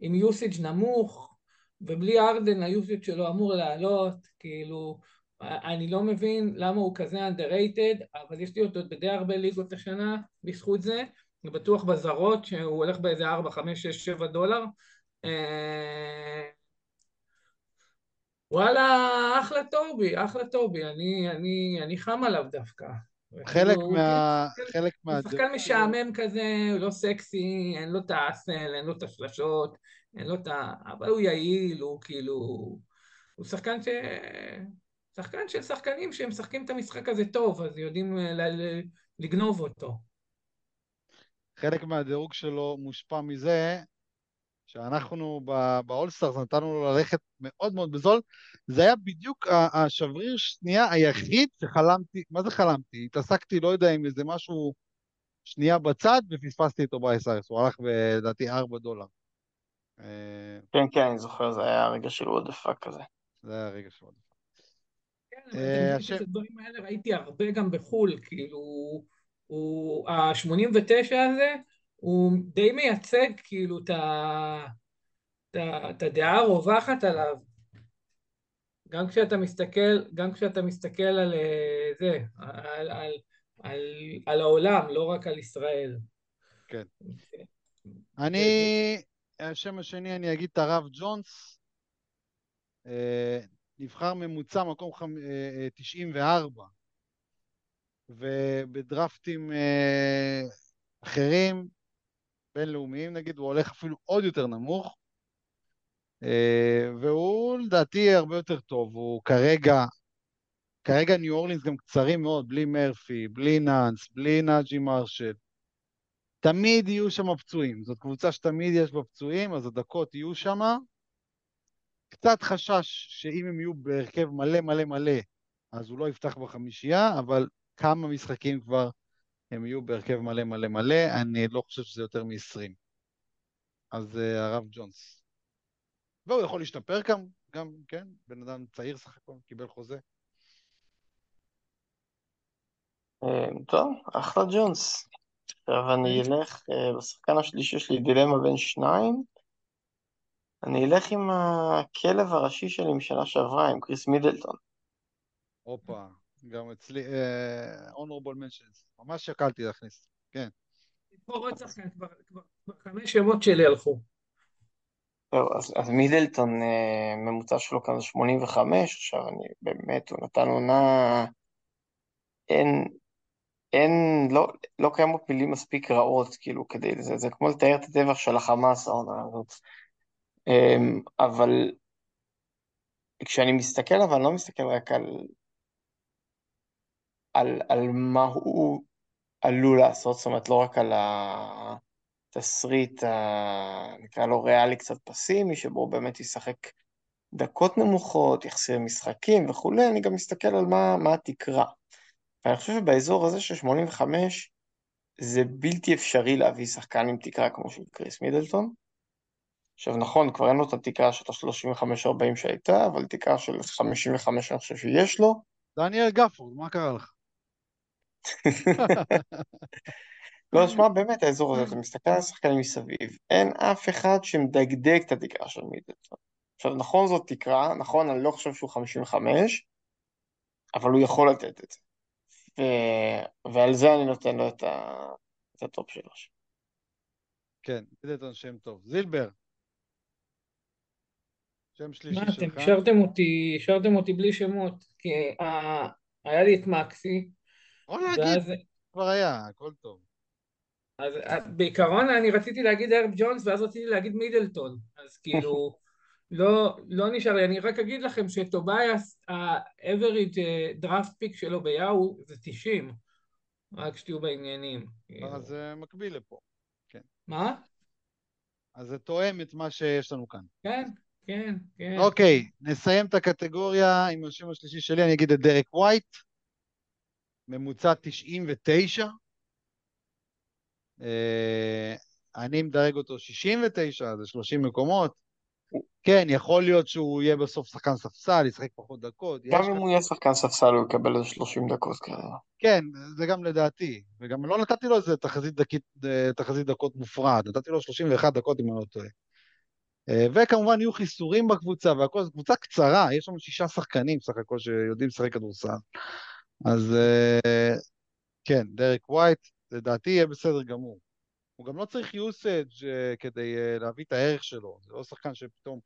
עם יוסאג' נמוך, ובלי ארדן היוסאג' שלו אמור לעלות, כאילו, אני לא מבין למה הוא כזה underrated, אבל יש לי אותו בדי הרבה ליגות השנה בזכות זה, אני בטוח בזרות שהוא הולך באיזה 4, 5, 6, 7 דולר. אה, וואלה, אחלה טובי, אחלה טובי, אני, אני, אני חם עליו דווקא. חלק מה... כן, חלק הוא מה... שחקן משעמם כזה, הוא לא סקסי, אין לו את ה hustle, אין לו את השלשות, אין לו את ה... אבל הוא יעיל, הוא כאילו... הוא שחקן ש... שחקן של שחקנים שהם משחקים את המשחק הזה טוב, אז יודעים לגנוב אותו. חלק מהדירוג שלו מושפע מזה שאנחנו ב- באולסטארס נתנו לו ללכת מאוד מאוד בזול. זה היה בדיוק השבריר שנייה היחיד שחלמתי, מה זה חלמתי? התעסקתי, לא יודע, עם איזה משהו שנייה בצד ופספסתי את טובייס איירס, הוא הלך לדעתי 4 דולר. אה, כן, כן, אני זוכר, זה היה רגע של the fuck כזה. זה היה הרגע שלו. כן, אה, אבל השם- שאת הדברים האלה ראיתי הרבה גם בחו"ל, כאילו, הוא, ה-89 הזה, הוא די מייצג כאילו את הדעה הרווחת עליו. גם כשאתה מסתכל, גם כשאתה מסתכל על אה, זה, על, על, על, על העולם, לא רק על ישראל. כן. זה- אני, השם השני, אני אגיד את הרב ג'ונס, אה, נבחר ממוצע מקום חמ- אה, אה, 94, ובדרפטים אה, אחרים, בינלאומיים נגיד, הוא הולך אפילו עוד יותר נמוך, אה, והוא לדעתי הרבה יותר טוב, הוא כרגע, כרגע ניו אורלינס גם קצרים מאוד, בלי מרפי, בלי נאנס, בלי נאג'י מרשל. תמיד יהיו שם פצועים, זאת קבוצה שתמיד יש בה פצועים, אז הדקות יהיו שם. קצת חשש שאם הם יהיו בהרכב מלא מלא מלא, אז הוא לא יפתח בחמישייה, אבל כמה משחקים כבר הם יהיו בהרכב מלא מלא מלא, אני לא חושב שזה יותר מ-20. אז uh, הרב ג'ונס. והוא יכול להשתפר גם, גם, כן, בן אדם צעיר סך הכל, קיבל חוזה. אה, טוב, אחלה ג'ונס. עכשיו אני אלך, אה, בשחקן השלישי יש לי דילמה בין שניים. אני אלך עם הכלב הראשי שלי משנה שעברה, עם קריס מידלטון. הופה, גם אצלי, uh, honorable mentions, ממש שקלתי להכניס, כן. פה שחקן, כבר חמש שמות שלי הלכו. טוב, אז, אז מידלטון, אה, ממוצע שלו כאן זה 85, עכשיו אני באמת, הוא נתן עונה, אין, אין, לא, לא קיימות מילים מספיק רעות, כאילו, כדי, זה, זה כמו לתאר את הטבח של החמאס, העונה הזאת. אמ, אבל כשאני מסתכל, אבל אני לא מסתכל רק על, על, על מה הוא עלול לעשות, זאת אומרת, לא רק על התסריט, נקרא לו ריאלי קצת פסימי, שבו הוא באמת ישחק דקות נמוכות, יחסיר משחקים וכולי, אני גם מסתכל על מה, מה התקרה. ואני חושב שבאזור הזה של 85, זה בלתי אפשרי להביא שחקן עם תקרה כמו של קריס מידלטון. עכשיו נכון, כבר אין לו את התקרה של ה-35-40 שהייתה, אבל תקרה של 55 אני חושב שיש לו. דניאל גפורד, מה קרה לך? לא, שמע, באמת האזור הזה, אתה מסתכל על השחקנים מסביב, אין אף אחד שמדגדג את התקרה של מידלטון. עכשיו, נכון זאת תקרה, נכון, אני לא חושב שהוא 55, אבל הוא יכול לתת את זה. ו... ועל זה אני נותן לו את, ה... את ה top שלוש. כן, מידלטון שם טוב. זילבר. שם שלישי מה, אתם שלך. השארתם אותי, השארתם אותי בלי שמות, כי ה- היה לי את מקסי, או להגיד, ואז, כבר היה, הכל טוב. אז אה, בעיקרון אני רציתי להגיד הרב ג'ונס ואז רציתי להגיד מידלטון, אז כאילו לא, לא נשאר לי, אני רק אגיד לכם שטובייס, ה- average דראפט פיק שלו ביאו זה 90, רק שתהיו בעניינים. כאילו. אז זה מקביל לפה. מה? אז זה תואם את מה שיש לנו כאן. כן, כן, כן. אוקיי, נסיים את הקטגוריה עם השם השלישי שלי, אני אגיד את דרק ווייט, ממוצע 99. אה, אני מדרג אותו 69, זה 30 מקומות. כן, יכול להיות שהוא יהיה בסוף שחקן ספסל, ישחק פחות דקות. גם אם הוא יהיה שחקן ספסל הוא יקבל איזה 30 דקות כרגע. כן, זה גם לדעתי. וגם לא נתתי לו איזה תחזית, דקית, אה, תחזית דקות מופרעת, נתתי לו 31 דקות אם אני לא טועה. אה, וכמובן יהיו חיסורים בקבוצה והכל, זו קבוצה קצרה, יש לנו שישה שחקנים סך הכל שיודעים לשחק כדורסל. אז אה, כן, דרק ווייט, לדעתי יהיה בסדר גמור. הוא גם לא צריך usage אה, כדי אה, להביא את הערך שלו, זה לא שחקן שפתאום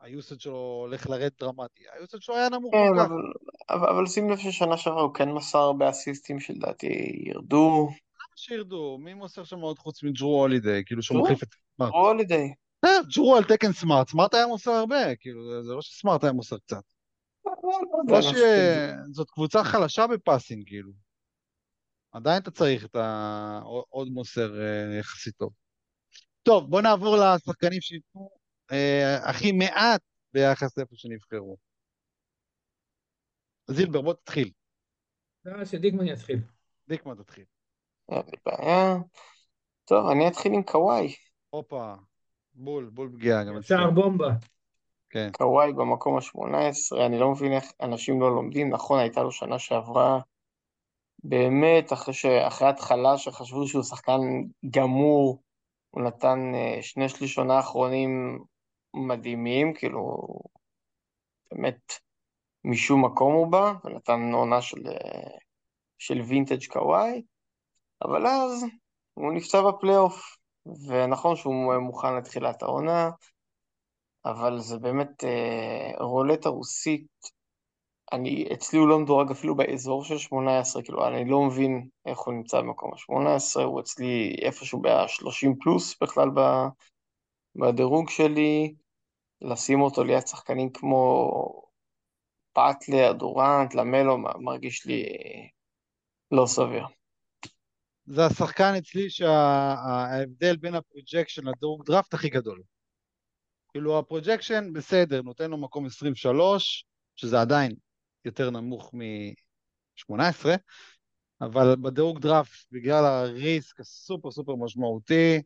ה-usage שלו הולך לרדת דרמטי, ה-usage שלו היה נמוך כן. אבל, אבל, אבל שים לב ששנה שעברה הוא כן מסר הרבה אסיסטים שלדעתי ירדו. שירדו, מי מוסר שם עוד חוץ מג'רו הולידיי, כאילו שהוא ג'רו? מחליף את סמארט. הולידיי. אה, ג'רו על תקן סמארט, סמארט היה מוסר הרבה, כאילו, זה לא שסמארט היה מוסר קצת. לא ש... זאת קבוצה חלשה בפאסינג, כאילו. עדיין אתה צריך את ה... עוד מוסר אה, יחסית טוב. טוב, בוא נעבור לשחקנים שייתנו אה, הכי מעט ביחס לאיפה שנבחרו. זילבר, בוא תתחיל. לא, שדיגמן יתחיל. דיקמן תתחיל. טוב, אני אתחיל עם קוואי. הופה, בול, בול פגיעה גם. שער בומבה. כן. קוואי במקום ה-18, אני לא מבין איך אנשים לא לומדים. נכון, הייתה לו שנה שעברה, באמת, אחרי, ש... אחרי התחלה שחשבו שהוא שחקן גמור, הוא נתן אה, שני שליש עונה האחרונים מדהימים, כאילו, באמת, משום מקום הוא בא, ונתן עונה של, אה, של וינטג' קוואי, אבל אז הוא נפצע בפלייאוף, ונכון שהוא מוכן לתחילת העונה, אבל זה באמת אה, רולטה רוסית. אני, אצלי הוא לא מדורג אפילו באזור של 18, כאילו, אני לא מבין איך הוא נמצא במקום ה-18, הוא אצלי איפשהו ב-30 פלוס בכלל ב- בדירוג שלי, לשים אותו ליד שחקנים כמו פאטלר, דורנט, למלו, מרגיש לי לא סביר. זה השחקן אצלי שההבדל בין ה projection לדירוג דראפט הכי גדול. כאילו ה projection בסדר, נותן לו מקום 23, שזה עדיין יותר נמוך מ-18, אבל בדירוג דראפט, בגלל ה risk ה super super משמעותי,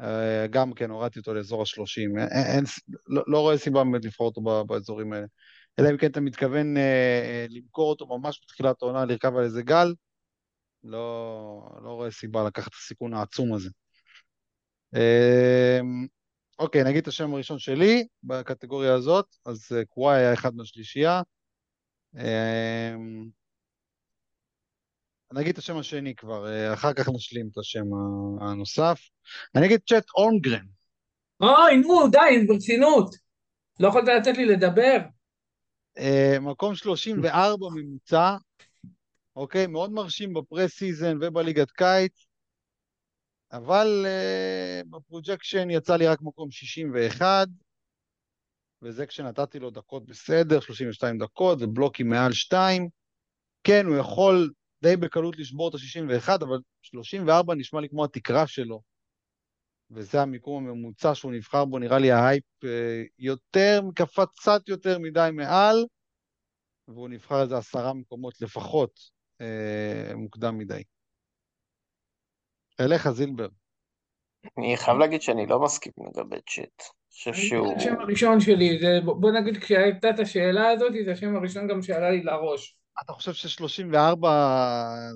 אה, גם כן הורדתי אותו לאזור ה-30. אין, לא, לא רואה סיבה באמת לבחור אותו באזורים האלה. אלא אם כן אתה מתכוון אה, אה, למכור אותו ממש בתחילת העונה, לרכב על איזה גל, לא, לא רואה סיבה לקחת את הסיכון העצום הזה. אמ, אוקיי, נגיד את השם הראשון שלי בקטגוריה הזאת, אז אה, קוואי היה אחד מהשלישייה. אמ, נגיד את השם השני כבר, אה, אחר כך נשלים את השם הנוסף. אני אגיד צ'ט אורנגרן. אוי, נו, די, ברצינות. לא יכול לתת לי לדבר? אה, מקום 34 ממוצע, אוקיי? מאוד מרשים ב preseason ובליגת קיץ, אבל uh, ב projection יצא לי רק מקום 61, וזה כשנתתי לו דקות בסדר, 32 דקות ובלוקים מעל 2. כן, הוא יכול די בקלות לשבור את ה-61, אבל 34 נשמע לי כמו התקרה שלו. וזה המיקום הממוצע שהוא נבחר בו, נראה לי ההייפ אה, יותר, קפץ קצת יותר מדי מעל, והוא נבחר איזה עשרה מקומות לפחות אה, מוקדם מדי. אליך זילבר. אני חייב להגיד שאני לא מסכים לגבי צ'אט. אני חושב שהוא... זה השם הראשון שלי, זה, בוא נגיד כשהייתה את השאלה הזאת, זה השם הראשון גם שעלה לי לראש. אתה חושב ש-34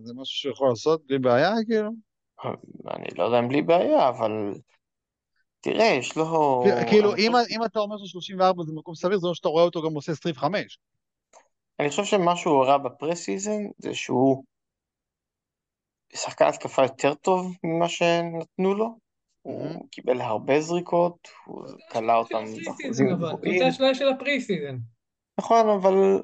זה משהו שיכול לעשות בלי בעיה, כאילו? אני לא יודע אם בלי בעיה, אבל... תראה, יש לו... כאילו, אם, אם אתה אומר ש-34 זה מקום סביר, זה אומר שאתה רואה אותו גם עושה step. אני חושב שמה שהוא הראה ב preseason זה שהוא שחקן התקפה יותר טוב ממה שנתנו לו. הוא קיבל הרבה זריקות, הוא קלע אותם באחוזים גבוהים. זאת השאלה של ה preseason. נכון, אבל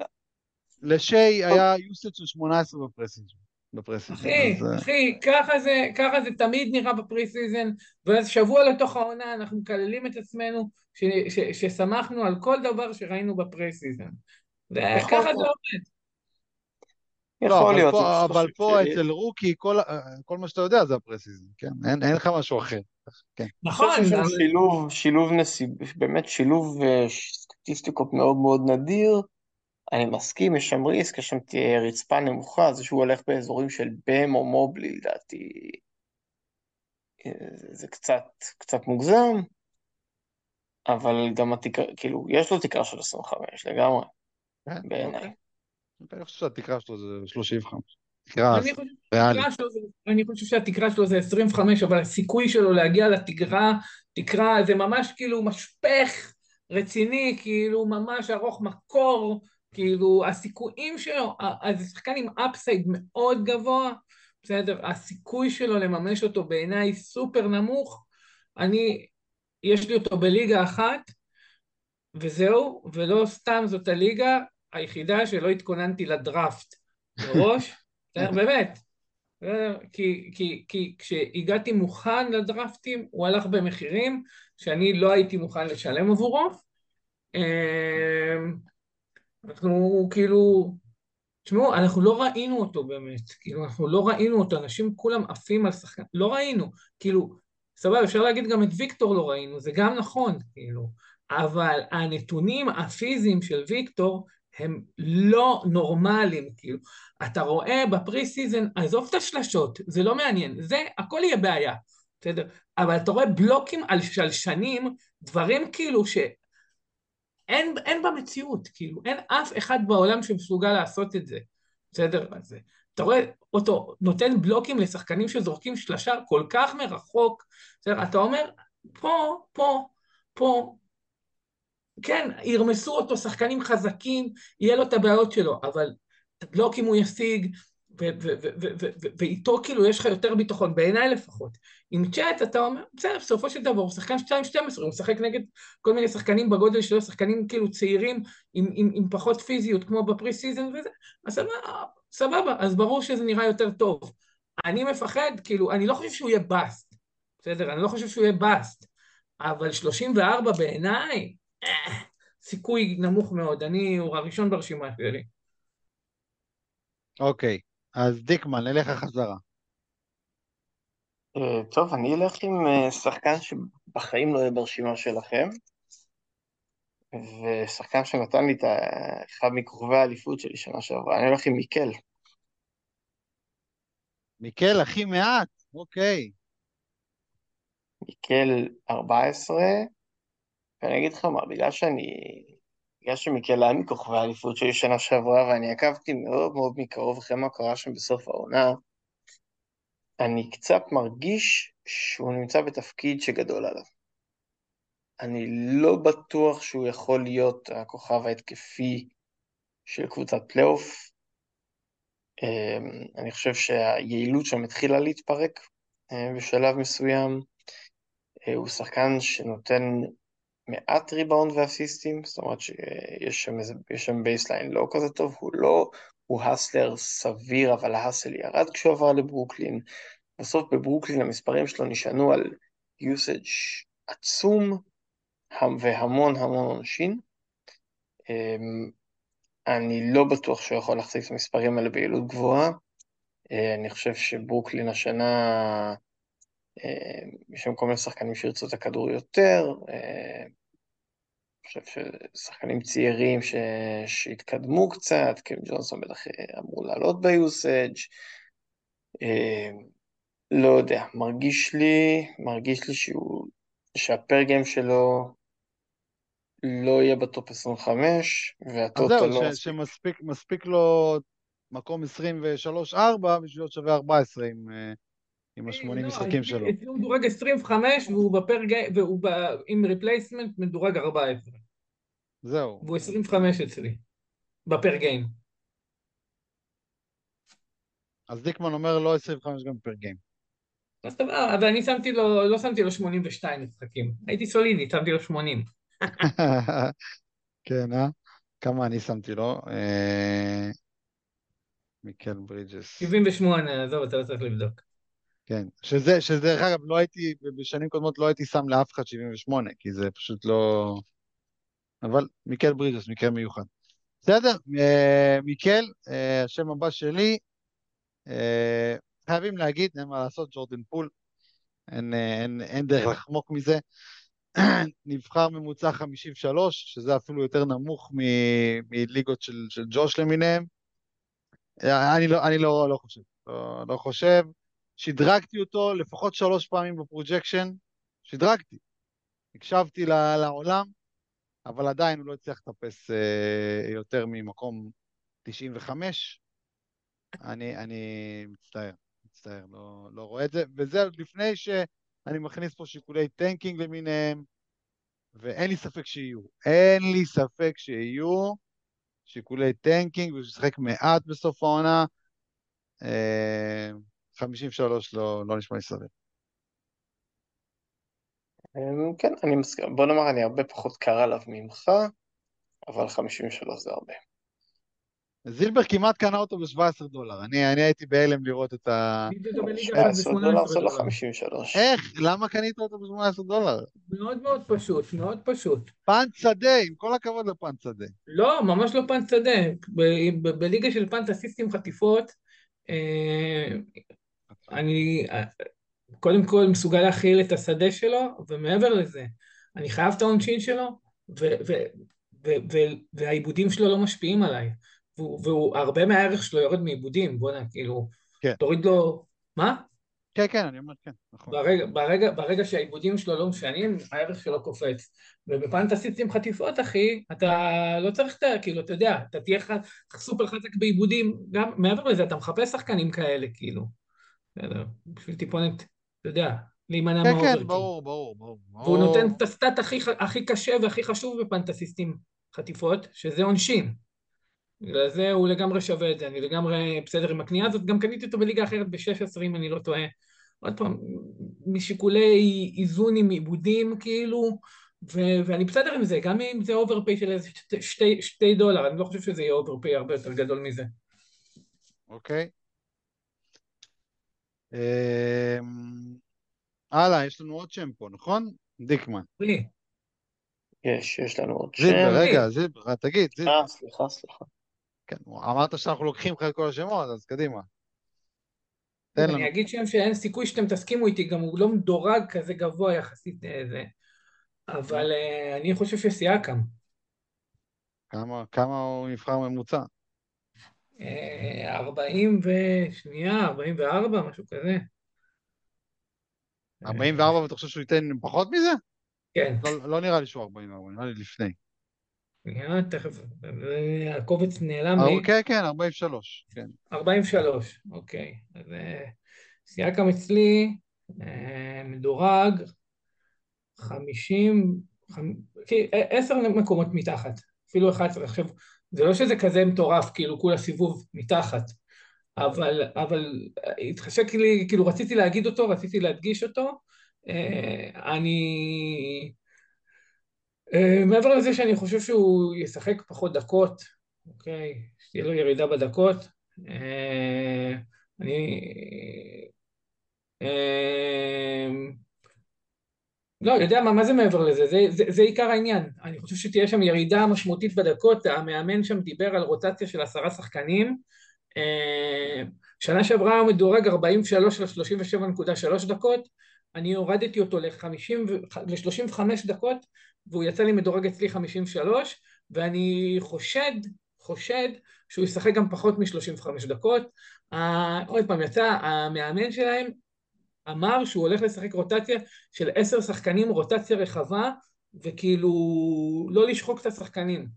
לשיא היה usage של 18 ב preseason. ב preseason. אחי, אז, אה, אחי, ככה זה, ככה זה תמיד נראה ב preseason, ואז שבוע לתוך העונה אנחנו מקללים את עצמנו ש, ש, ששמחנו על כל דבר שראינו ב preseason. זה- יכול ככה. זה עובד. לא, יכול אבל להיות. פה, אני אבל פה אצל rookie, כל, כל מה שאתה יודע זה ה preseason, כן? אין, אין לך משהו אחר. כן. אני נכון, חושב אבל- שילוב, שילוב נסיב, באמת שילוב אה, סטטיסטיקות מאוד מאוד נדיר. אני מסכים, יש שם ריסק, יש שם רצפה נמוכה, זה שהוא הולך באזורים של בם או מובלי, לדעתי, אה, זה קצת, קצת מוגזם, אבל גם התקרה, כאילו, יש לו תקרה של 25 לגמרי, כן, בעיניי. אני חושב שהתקרה שלו זה 35. תקרה אני חושב ריאלית. שהתקרה שלו זה- אני חושב שהתקרה שלו זה 25, אבל הסיכוי שלו להגיע לתקרה, תקרה, זה ממש כאילו משפך רציני, כאילו ממש ארוך מקור, כאילו הסיכויים שלו, אז זה שחקן עם אפסייד מאוד גבוה, בסדר, הסיכוי שלו לממש אותו בעיניי סופר נמוך, אני, יש לי אותו בליגה אחת, וזהו, ולא סתם זאת הליגה היחידה שלא התכוננתי לדראפט מראש, באמת. כי, כי, כי כשהגעתי מוכן לדרפטים, הוא הלך במחירים שאני לא הייתי מוכן לשלם עבורו. אמ, אנחנו כאילו, תשמעו, אנחנו לא ראינו אותו באמת, כאילו, אנחנו לא ראינו אותו, אנשים כולם עפים על שחקן, לא ראינו, כאילו, סבבה, אפשר להגיד גם את ויקטור לא ראינו, זה גם נכון, כאילו, אבל הנתונים הפיזיים של ויקטור הם לא נורמליים, כאילו. אתה רואה ב preseason, עזוב את השלשות, זה לא מעניין, זה, הכל יהיה בעיה, בסדר? אבל אתה רואה בלוקים על שלשנים, דברים כאילו ש... אין, אין במציאות, כאילו, אין אף אחד בעולם שמסוגל לעשות את זה, בסדר? אז אתה רואה אותו נותן בלוקים לשחקנים שזורקים שלשה כל כך מרחוק, בסדר? אתה אומר, פה, פה, פה, כן, ירמסו אותו שחקנים חזקים, יהיה לו את הבעיות שלו, אבל את הבלוקים הוא ישיג, ואיתו כאילו יש לך יותר ביטחון, בעיניי לפחות. עם צ'ט אתה אומר, בסדר, בסופו של דבר הוא שחקן 2-12, הוא משחק נגד כל מיני שחקנים בגודל שלו, שחקנים כאילו צעירים עם, עם, עם פחות פיזיות כמו ב preseason וזה, אז סבבה, סבבה, אז ברור שזה נראה יותר טוב. אני מפחד, כאילו, אני לא חושב שהוא יהיה bust, בסדר? אני לא חושב שהוא יהיה באסט, אבל 34 בעיניי, אה, סיכוי נמוך מאוד, אני, הוא הראשון ברשימה שלי. אוקיי, אז דיקמן, נלך חזרה. אה, טוב, אני אלך עם אה, שחקן שבחיים לא יהיה ברשימה שלכם, ושחקן שנתן לי את אחד מכוכבי האליפות שלי שנה שעברה, אני הולך עם מיקל. מיקל, הכי מעט, אוקיי. מיקל 14, ואני אגיד לך מה, בגלל שאני... בגלל שמיקל היה מכוכבי האליפות שלי שנה שעברה, ואני עקבתי מאוד מאוד מקרוב אחרי מה קרה שם בסוף העונה, אני קצת מרגיש שהוא נמצא בתפקיד שגדול עליו. אני לא בטוח שהוא יכול להיות הכוכב ההתקפי של קבוצת פלייאוף. אמ, אני חושב שהיעילות שם התחילה להתפרק אה, בשלב מסוים. אה, הוא שחקן שנותן מעט ריבאונד ואסיסטים, זאת אומרת שיש שם, שם baseline לא כזה טוב, הוא לא, הוא hustler סביר, אבל ה hustle ירד כשהוא עבר לברוקלין. בסוף בברוקלין המספרים שלו נשענו על usage עצום והמון המון עונשין. אמ, אני לא בטוח שהוא יכול להחזיק את המספרים האלה ביעילות גבוהה. אה, אני חושב שברוקלין השנה, יש שם כל מיני שחקנים שירצו את הכדור יותר. אה, אני חושב ששחקנים צעירים ש... שהתקדמו קצת, קווין ג'ונסון בטח אה, אמור לעלות ביוסאג'. אה, לא יודע, מרגיש לי, מרגיש לי שהוא, שה per game שלו לא יהיה ב top 25, אז וה total זהו, לא. שמספיק מספיק לו מקום 23-4 בשביל להיות שווה 14 עם, אה, עם ה-80 לא, משחקים שלו. הוא מדורג 25 והוא ב per game, והוא. עם replacement מדורג 14. זהו. והוא 25 אצלי, ב per game. אז דיקמן אומר לא 25 גם per game. אז סבבה, אבל אני שמתי לו, לא שמתי לו 82 משחקים. הייתי סולידי, שמתי לו 80. כן, אה? כמה אני שמתי לו? אה, מיקל ברידג'ס. 78, עזוב, אתה לא צריך לבדוק. כן, שזה, שזה, דרך אגב, לא הייתי, בשנים קודמות לא הייתי שם לאף אחד 78, כי זה פשוט לא... אבל מיקל ברידג'ס, מקרה מיוחד. בסדר, אה, מיקל, אה, השם הבא שלי, אה, חייבים להגיד, אין מה לעשות, ג'ורדן פול, אין, אין, אין דרך לחמוק מזה. נבחר ממוצע 53, שזה אפילו יותר נמוך מליגות של, של ג'וש למיניהם. אני לא, אני לא, לא חושב, לא, לא חושב. שדרגתי אותו לפחות שלוש פעמים ב projection, שדרגתי. הקשבתי לעולם, אבל עדיין הוא לא הצליח לטפס אה, יותר ממקום 95. אני, אני מצטער, מצטער, לא, לא רואה את זה, וזה לפני שאני מכניס פה שיקולי tanking למיניהם, ואין לי ספק שיהיו. אין לי ספק שיהיו שיקולי tanking, וששחק מעט בסוף העונה. אה, 53 לא, לא נשמע לי סביר. אמ, כן, אני מסכים. בוא נאמר, אני הרבה פחות קר עליו ממך, אבל 53 זה הרבה. זילבר כמעט קנה אותו ב-17 דולר. אני, אני הייתי בהלם לראות את ה... 17 דולר זה לא 53. איך? למה קנית אותו ב-18 דולר? מאוד מאוד פשוט, מאוד פשוט. פאנץ שדה, עם כל הכבוד לפאנץ שדה. לא, ממש לא פאנץ שדה. בליגה של פאנץ אסיסטים חטיפות, אה, אני קודם כל מסוגל להכיל את השדה שלו, ומעבר לזה, אני חייב את העונשין שלו, והעיבודים שלו לא משפיעים עליי. והוא, הרבה מהערך שלו יורד מעיבודים, בוא'נה, כאילו, כן. תוריד לו... מה? כן, כן, אני אומר כן, נכון. ברגע, ברגע, ברגע שהעיבודים שלו לא משנים, הערך שלו קופץ. ובפנטסית עם חטיפות, אחי, אתה לא צריך, את כאילו, אתה יודע, אתה תהיה סופר חזק בעיבודים, גם מעבר לזה, אתה מחפש שחקנים כאלה, כאילו. בסדר, בשביל טיפונת, אתה יודע, להימנע כן, מהאוברטים. כן, ברור, ברור, ברור. והוא נותן את הסטאט הכי, הכי קשה והכי חשוב ב punt אסיסטים חטיפות, שזה עונשין. בגלל זה הוא לגמרי שווה את זה, אני לגמרי בסדר עם הקנייה הזאת, גם קניתי אותו בליגה אחרת ב-16 אם אני לא טועה. עוד פעם, משיקולי איזון עם איבודים כאילו, ו- ואני בסדר עם זה, גם אם זה overpay של איזה שתי, שתי דולר, אני לא חושב שזה יהיה overpay הרבה יותר גדול מזה. אוקיי. Okay. אמ, הלאה, יש לנו עוד שם פה, נכון? דיקמן. יש, יש לנו עוד שם. זילבר, רגע, זילבר, תגיד. אה, סליחה, סליחה. כן, אמרת שאנחנו לוקחים לך את כל השמות, אז קדימה. תן לנו. אני אגיד שם שאין סיכוי שאתם תסכימו איתי, גם הוא לא מדורג כזה גבוה יחסית לזה, אבל אה, אני חושב שסיאקם. כמה הוא נבחר ממוצע? 40 ושנייה, 44, משהו כזה. 44 ואתה חושב שהוא ייתן פחות מזה? כן. לא, לא נראה לי שהוא 44, נראה לי לפני. שנייה, תכף, הקובץ נעלם לי. כן, כן, 43, כן. 43, אוקיי. אז אה, סייקם אצלי אה, מדורג 50, 10 מקומות מתחת, אפילו 11. עכשיו, זה לא שזה כזה מטורף, כאילו כולה סיבוב מתחת, אבל, אבל התחשק לי, כאילו רציתי להגיד אותו, רציתי להדגיש אותו. אה, אני... אה, מעבר לזה שאני חושב שהוא ישחק פחות דקות, אוקיי? שתהיה לו ירידה בדקות. אה, אני... לא, יודע מה, מה זה מעבר לזה? זה, זה, זה עיקר העניין. אני חושב שתהיה שם ירידה משמעותית בדקות, המאמן שם דיבר על רוטציה של עשרה שחקנים. אה, שנה שעברה הוא מדורג 43 על 37.3 דקות, אני הורדתי אותו ל-35 דקות, והוא יצא לי מדורג אצלי 53, ואני חושד, חושד שהוא ישחק גם פחות מ-35 דקות. Uh, עוד פעם, יצא המאמן שלהם אמר שהוא הולך לשחק רוטציה של עשר שחקנים, רוטציה רחבה, וכאילו לא לשחוק את השחקנים.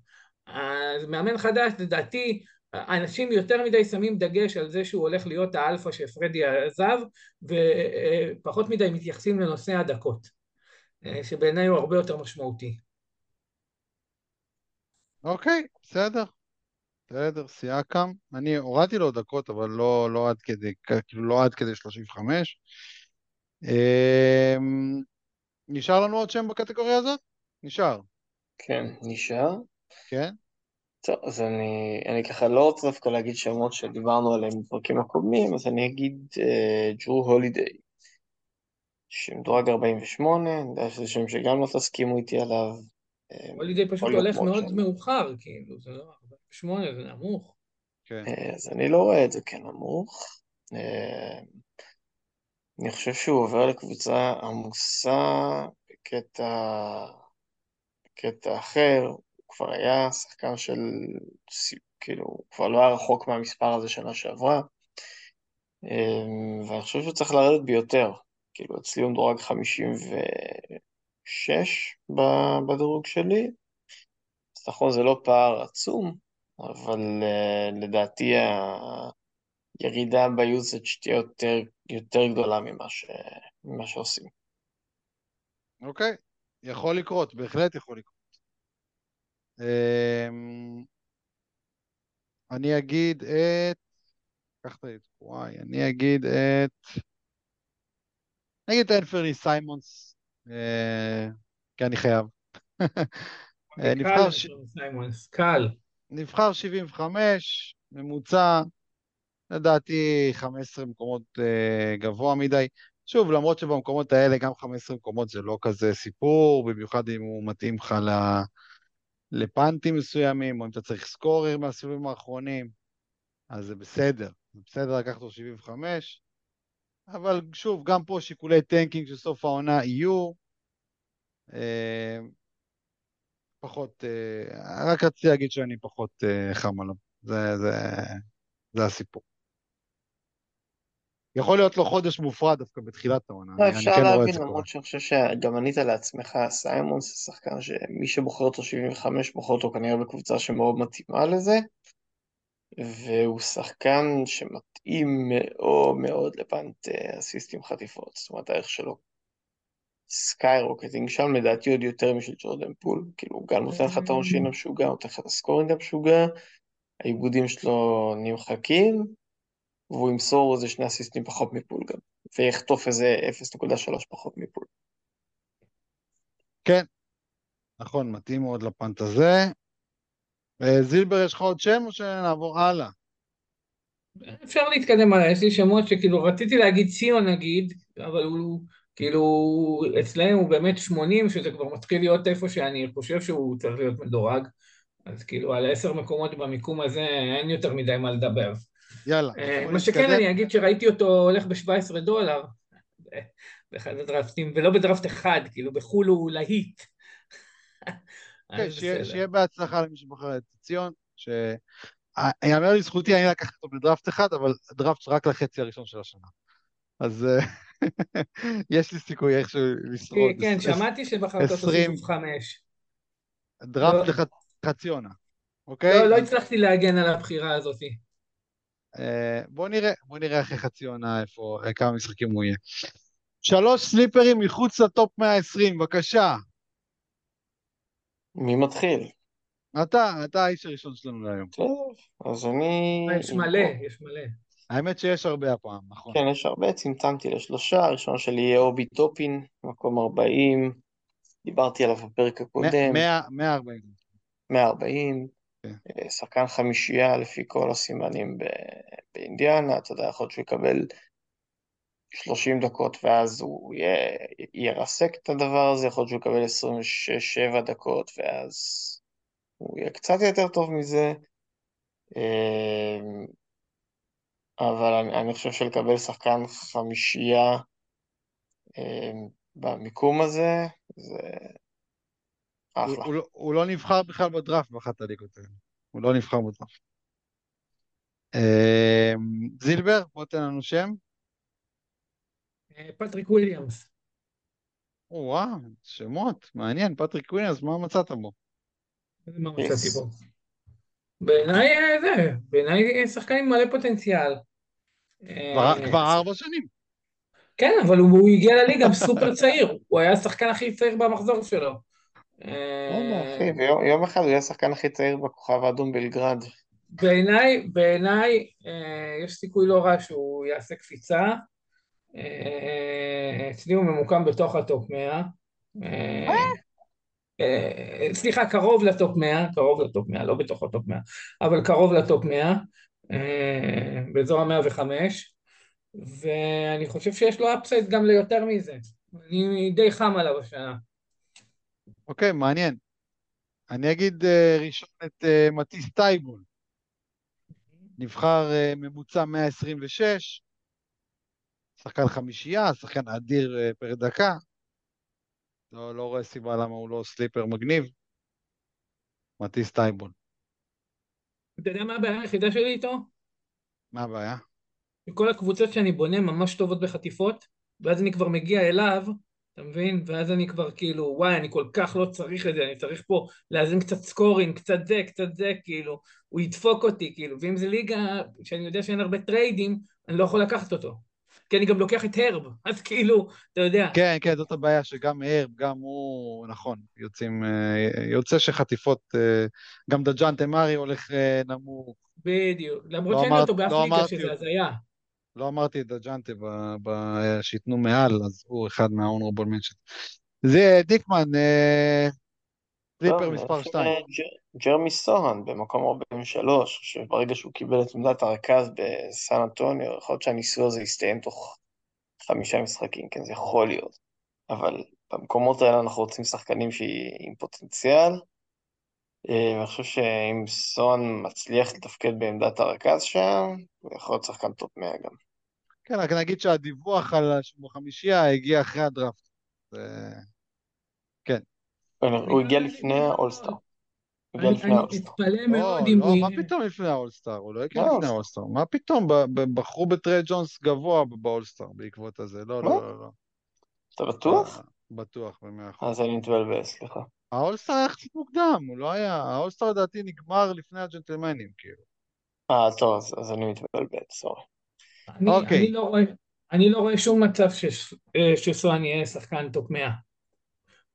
אז מאמן חדש, לדעתי, אנשים יותר מדי שמים דגש על זה שהוא הולך להיות האלפא שפרדי עזב, ופחות מדי מתייחסים לנושא הדקות, שבעיניי הוא הרבה יותר משמעותי. אוקיי, בסדר. בסדר, סייקם. אני הורדתי לו דקות, אבל לא, לא עד כדי, כאילו לא עד כדי 35. אמ, נשאר לנו עוד שם בקטגוריה הזאת? נשאר. כן, נשאר. כן. טוב, אז אני, אני ככה לא רוצה דווקא להגיד שמות שדיברנו עליהם בפרקים הקודמים, אז אני אגיד ג'רו uh, הולידיי, שמדורג 48, אני יודע שזה שם שגם לא תסכימו איתי עליו. הולידיי פשוט הולך מאוד שם. מאוחר, כאילו, זה לא 48, זה נמוך. כן. אז אני לא רואה את זה כנמוך. אני חושב שהוא עובר לקבוצה עמוסה בקטע, בקטע אחר, הוא כבר היה שחקן של, כאילו, הוא כבר לא היה רחוק מהמספר הזה שנה שעברה, אמ, ואני חושב שהוא צריך לרדת ביותר, כאילו, אצלי הוא מדורג 56 בדירוג שלי, אז נכון, זה לא פער עצום, אבל uh, לדעתי הירידה ביוזג' תהיה יותר, יותר גדולה ממה, ש... ממה שעושים. אוקיי, יכול לקרות, בהחלט יכול לקרות. Um, אני אגיד את... לקחת את וואי, אני אגיד את... אני אגיד את אנפרני סיימונס, אה, כי אני חייב. נבחר ש... סיימונס, קל. נבחר 75, ממוצע, לדעתי 15 מקומות אה, גבוה מדי. שוב, למרות שבמקומות האלה גם 15 מקומות זה לא כזה סיפור, במיוחד אם הוא מתאים לך לפאנטים מסוימים, או אם אתה צריך scorer מהסיבובים האחרונים, אז זה בסדר. זה בסדר לקחת לו 75, אבל שוב, גם פה שיקולי tanking של סוף העונה יהיו. אה, פחות, אה, רק רציתי להגיד שאני פחות אה, חם עליו. זה, זה, זה הסיפור. יכול להיות לו חודש מופרד דווקא בתחילת העונה. לא, אפשר כן להבין, למרות שאני חושב שגם ענית לעצמך, סיימון זה שחקן שמי שבוחר אותו 75 בוחר אותו כנראה בקבוצה שמאוד מתאימה לזה, והוא שחקן שמתאים מאוד מאוד ל punt אה, אסיסטים חטיפות, זאת אומרת הערך שלו skyrocketing שם לדעתי עוד יותר משל ג'ורדן פול, כאילו הוא גם נותן לך את העונשין המשוגע, נותן לך את ה scoring המשוגע, האיבודים שלו נמחקים, והוא ימסור איזה שני אסיסטים פחות מפול גם, ויחטוף איזה 0.3 פחות מפול. כן, נכון, מתאים מאוד לפנט הזה. אה, זילבר, יש לך עוד שם או שנעבור הלאה? אפשר להתקדם הלאה, יש לי שמות שכאילו רציתי להגיד ציון נגיד, אבל הוא כאילו אצלנו הוא באמת 80, שזה כבר מתחיל להיות איפה שאני חושב שהוא צריך להיות מדורג, אז כאילו על עשר מקומות במיקום הזה אין יותר מדי מה לדבר. יאללה. אה, מה שכן, אני אגיד שראיתי אותו הולך ב-17 דולר באחד הדרפטים, ולא בדרפט אחד, כאילו בחו"ל הוא להיט. כן, שיהיה בהצלחה למי שבוחר את ציון, שיאמר לזכותי, אני לקחתי אותו בדרפט אחד, אבל דרפט רק לחצי הראשון של השנה. אז אה, יש לי סיכוי איכשהו לשרוד. כן, שמעתי שבחרת אותו סיבוב חמש. דראפט לחצי עונה, אוקיי? לא, לא הצלחתי להגן על הבחירה הזאת. אה, בוא נראה, בוא נראה אחרי חצי עונה איפה, אה, כמה משחקים הוא יהיה. שלוש סליפרים מחוץ לטופ 120, בבקשה. מי מתחיל? אתה, אתה האיש הראשון שלנו להיום. טוב, אז אני... יש מלא, יש מלא. האמת שיש הרבה הפעם, נכון. כן, יש הרבה, צמצמתי לשלושה, הראשון שלי יהיה אובי טופין, מקום 40, דיברתי עליו בפרק הקודם. 140. 140, כן. אה, שחקן חמישייה לפי כל הסימנים באינדיאנה, אתה יודע, יכול להיות שהוא יקבל 30 דקות ואז הוא ירסק את הדבר הזה, יכול להיות שהוא יקבל 26-7 דקות ואז הוא יהיה קצת יותר טוב מזה. אה, אבל אני, אני חושב שלקבל שחקן חמישייה אה, במיקום הזה, זה אחלה. הוא, הוא, לא, הוא לא נבחר בכלל בדראפט באחת הליגות האלה. הוא לא נבחר בדראפט. אה, זילבר, בוא תן לנו שם. אה, פטריק וויליאמס. וואו, שמות, מעניין, פטריק וויליאמס, מה מצאת בו? מה מצאתי בו? בעיניי אה, זה, בעיניי שחקן עם מלא פוטנציאל. כבר ארבע שנים. כן, אבל הוא הגיע לליגה סופר צעיר, הוא היה השחקן הכי צעיר במחזור שלו. יום אחד הוא יהיה השחקן הכי צעיר בכוכב האדום בלגרד. בעיניי, בעיניי יש סיכוי לא רע שהוא יעשה קפיצה. אצלי הוא ממוקם בתוך ה top 100. אה, סליחה, קרוב ל top 100, קרוב ל top 100, לא בתוך ה top 100, אבל קרוב ל top 100, אה, באזור ה-105, ואני חושב שיש לו upside גם ליותר מזה. אני די חם עליו השנה. אוקיי, מעניין. אני אגיד אה, ראשון את אה, מטיס טייבול. נבחר אה, ממוצע 126, שחקן חמישייה, שחקן אדיר פר דקה. לא, לא רואה סיבה למה הוא לא sleeper מגניב. מטיס טייבול. אתה יודע מה הבעיה היחידה שלי איתו? מה הבעיה? כל הקבוצות שאני בונה ממש טובות בחטיפות, ואז אני כבר מגיע אליו, אתה מבין? ואז אני כבר כאילו, וואי, אני כל כך לא צריך את זה, אני צריך פה לאזן קצת scoring, קצת זה, קצת זה, כאילו, הוא ידפוק אותי, כאילו, ואם זה ליגה שאני יודע שאין הרבה טריידים, אני לא יכול לקחת אותו. כי אני גם לוקח את הרב, אז כאילו, אתה יודע. כן, כן, זאת הבעיה, שגם הרב, גם הוא, נכון, יוצאים, אה, יוצא שחטיפות, אה, גם דג'אן תמרי הולך אה, נמוך. בדיוק, למרות לא שאין לי אמרת- אותו באף לא ליגה שזה. הזיה. לא אמרתי את ב- שייתנו מעל, אז הוא אחד מה-honorable mention. זה דיקמן, אה, סליפר טוב, מספר לפי 2. ג'- ג'רמי סוהן במקום 43, שברגע שהוא קיבל את עמדת הרכז בסן אנטוניו, יכול להיות שהניסוי הזה יסתיים תוך חמישה משחקים, כן, זה יכול להיות. אבל במקומות האלה אנחנו רוצים שחקנים שהיא עם פוטנציאל. אה, ואני חושב שאם סון מצליח לתפקד בעמדת הרכז שם, הוא יכול להיות שחקן טופ 100 גם. כן, רק נגיד שהדיווח על השבוע חמישייה הגיע אחרי הדראפט. זה- הוא הגיע לפני האולסטאר. אני אני. אתפלא לא, מאוד אם לא, הוא מה. פתאום לפני האולסטאר? הוא לא הגיע לא, לפני האולסטאר. מה פתאום? בחרו בטרי ג'ונס גבוה באולסטאר בעקבות הזה. לא, לא, לא? לא, לא. אתה בטוח? אה, בטוח, במאה אחוז. אז אני מתבלבל, סליחה. האולסטאר היה יחסית מוקדם, הוא לא היה... האולסטאר לדעתי נגמר לפני הג'נטלמנים, כאילו. אה, טוב, אז, אז אני מתבלבל, sorry. אני, אוקיי. אני, לא רואה, אני לא רואה שום מצב אה, שסוהאן יהיה שחקן top 100,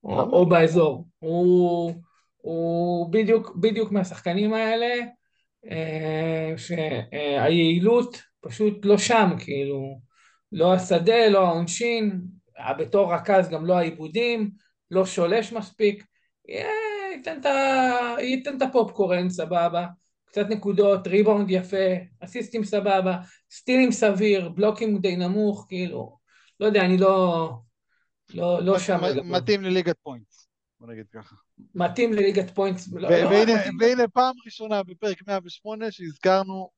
או, באזור. הוא, הוא בדיוק, בדיוק מהשחקנים האלה, אה, שהיעילות פשוט לא שם, כאילו, לא השדה, לא העונשין, אה, בתור רכז גם לא האיבודים, לא שולש מספיק, ייתן את הפופקורן, סבבה. קצת נקודות, ריבאונד יפה, אסיסטים סבבה, סטילים סביר, בלוקים די נמוך, כאילו, לא יודע, אני לא, לא, לא שם. מתאים לליגת points, בוא נגיד ככה. מתאים לליגת points, לא, ו- לא והנה, מתאים, והנה פעם ראשונה בפרק 108 שהזכרנו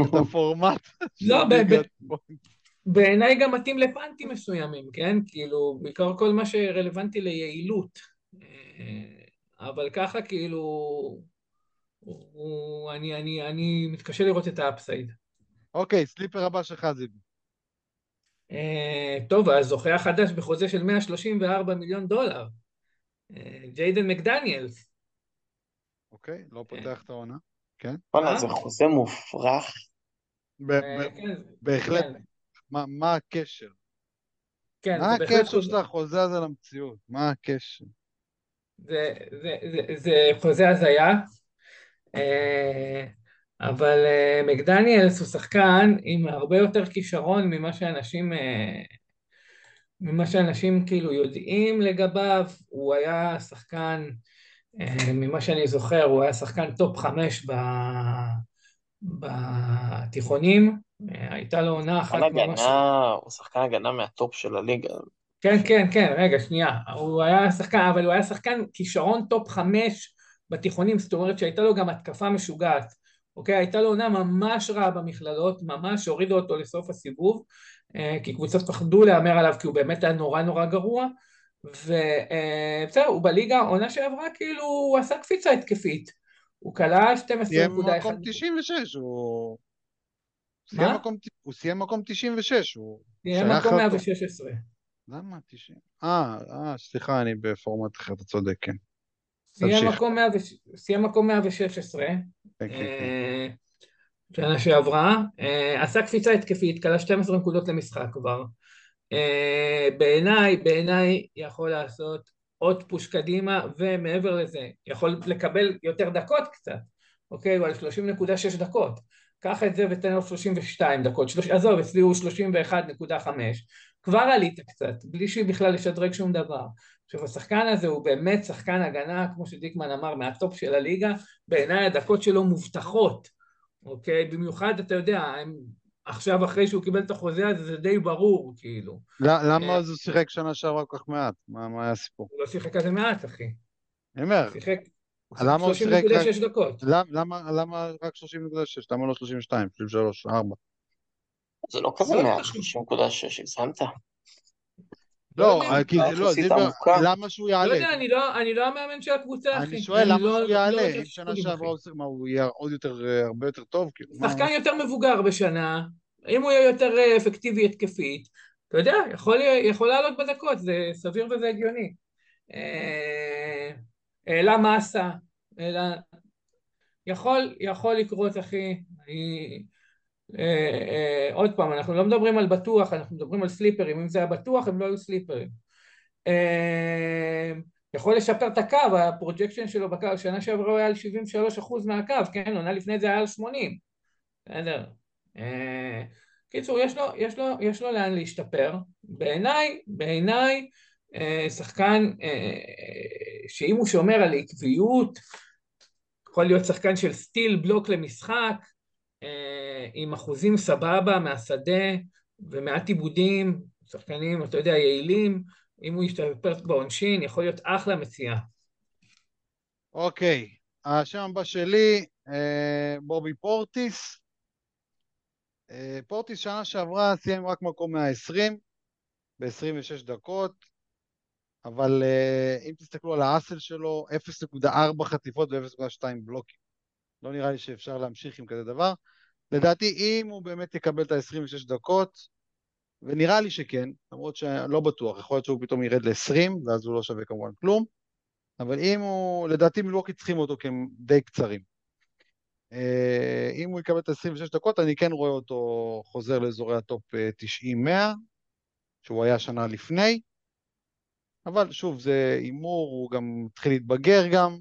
את הפורמט של לא, ב- ליגת points. בעיניי גם מתאים לפאנטים מסוימים, כן? כאילו, בעיקר כל מה שרלוונטי ליעילות. אה, אבל ככה כאילו, הוא- הוא- אני, אני, אני מתקשה לראות את האפסייד. אוקיי, sleeper הבא שלך זיבי. אה, טוב, הזוכה החדש בחוזה של 134 מיליון דולר, אה, ג'יידן מקדניאלס. אוקיי, לא פותח את העונה. כן? וואלה? זה חוזה מופרך. כן, בהחלט. כן, מה מה הקשר? כן, מה הקשר חוזה- של החוזה הזה למציאות? מה הקשר? זה, זה, זה, זה חוזה הזיה, אה, אבל אה, מקדניאלס הוא שחקן עם הרבה יותר כישרון ממה שאנשים, אה, ממה שאנשים כאילו יודעים לגביו, הוא היה שחקן, ממה שאני זוכר, הוא היה שחקן top חמש ב, בתיכונים, הייתה לו עונה אחת ממש... הוא שחקן הגנה מה top של הליגה. כן, כן, כן, רגע, שנייה. הוא היה שחקן, אבל הוא היה שחקן כישרון top חמש בתיכונים, זאת אומרת שהייתה לו גם התקפה משוגעת. אוקיי? הייתה לו עונה ממש רעה במכללות, ממש הורידו אותו לסוף הסיבוב, אה, כי קבוצות פחדו להמר עליו, כי הוא באמת היה נורא נורא גרוע. ובסדר, הוא בליגה, עונה שעברה, כאילו, הוא עשה קפיצה התקפית. הוא כלה 12.1. סיים מקום 96, הוא... סיים מה? מקום- הוא סיים מקום 96, הוא שייך מקום לטופ. 116. למה 90? אה, אה, סליחה, אני בפורמט אחר, אתה צודק, כן. סיים. מקום 100 סיים מקום 116. כן, כן, כן. אה, שנה שעברה, אה, עשה קפיצה התקפית, כלה 12 נקודות למשחק כבר. אה, בעיניי, בעיניי יכול לעשות עוד פוש קדימה, ומעבר לזה, יכול לקבל יותר דקות קצת, אוקיי? הוא על 30.6 דקות. קח את זה ותן לו 32 דקות, עזוב, אצלי הוא 31.5, כבר עלית קצת, בלי שהיא בכלל לשדרג שום דבר. עכשיו השחקן הזה הוא באמת שחקן הגנה, כמו שדיקמן אמר, מהטופ של הליגה, בעיניי הדקות שלו מובטחות, אוקיי? במיוחד, אתה יודע, הם עכשיו אחרי שהוא קיבל את החוזה הזה, זה די ברור, כאילו. למה אה, אז הוא שיחק שנה שעברה כל כך מעט? מה מה היה הסיפור? הוא לא שיחק כזה מעט, אחי. אני אומר, שיחק למה הוא שיחק רק... 30.6 דקות. למ- למה למה רק 30.6? למה לא 32, 33, 4? זה לא כזה לא מעט, יודע. 30.6, הגזמת. לא לא. כי זה לא. למה שהוא לא יעלה? יודע, אני לא, אני לא המאמן של הקבוצה, אחי. אני שואל למה לא- שהוא לא יעלה, אם שנה שעברה. הוא מה הוא יהיה עוד יותר, אה, הרבה יותר טוב? כאילו, שחקן יותר מבוגר בשנה, אם הוא יהיה יותר אה, אפקטיבי התקפית, אתה יודע, יכול, לעלות בדקות, זה סביר וזה הגיוני. אה, העלה מסה, העלה... יכול, יכול לקרות, אחי. אה, אה, עוד פעם, אנחנו לא מדברים על בטוח, אנחנו מדברים על סליפרים. אם זה היה בטוח, הם לא היו סליפרים. אה, יכול לשפר את הקו, ה projection שלו בקו, שנה שעברה הוא היה על 73% מהקו, כן? עונה לפני זה היה על 80. בסדר. אה, קיצור, יש לו, יש לו, יש לו לאן להשתפר. בעיניי, בעיניי, אה, שחקן שאם הוא שומר על עקביות, יכול להיות שחקן של סטיל בלוק למשחק, עם אחוזים סבבה מהשדה ומעט עיבודים, שחקנים, אתה יודע, יעילים, אם הוא ישתפר בעונשין, יכול להיות אחלה מציאה. אוקיי, השם הבא שלי, אה, בובי פורטיס. אה, פורטיס שנה שעברה סיים רק מקום 120 ב-26 דקות, אבל אה, אם תסתכלו על האסל שלו, 0.4 חטיפות ו-0.2 בלוקים. לא נראה לי שאפשר להמשיך עם כזה דבר. לדעתי, אם הוא באמת יקבל את ה-26 דקות, ונראה לי שכן, למרות שלא בטוח, יכול להיות שהוא פתאום ירד ל-20, ואז הוא לא שווה כמובן כלום, אבל אם הוא, לדעתי מילווקי צריכים אותו כי הם די קצרים. אה, אם הוא יקבל את ה-26 דקות, אני כן רואה אותו חוזר לאזורי ה top אה, 90-100, שהוא היה שנה לפני, אבל שוב, זה הימור, הוא גם התחיל להתבגר גם,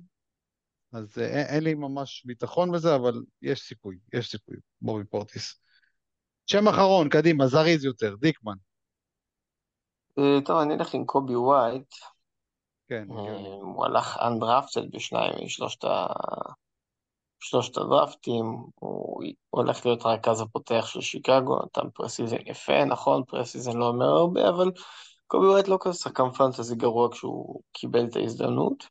אז אה, אין, אין לי ממש ביטחון בזה, אבל יש סיכוי, יש סיכוי, בובי פורטיס. שם אחרון, קדימה, זריז יותר, דיקמן. אה, טוב, אני אלך עם קובי ווייט. כן, אה, הגיוני. הוא הלך undrafted בשניים משלושת ה... שלושת הדרפטים, הוא הולך להיות הרכז הפותח של שיקגו, נתן preseason יפה, נכון, preseason לא אומר הרבה, אבל קובי ווייט לא כזה שחקן פנטזי גרוע כשהוא קיבל את ההזדמנות.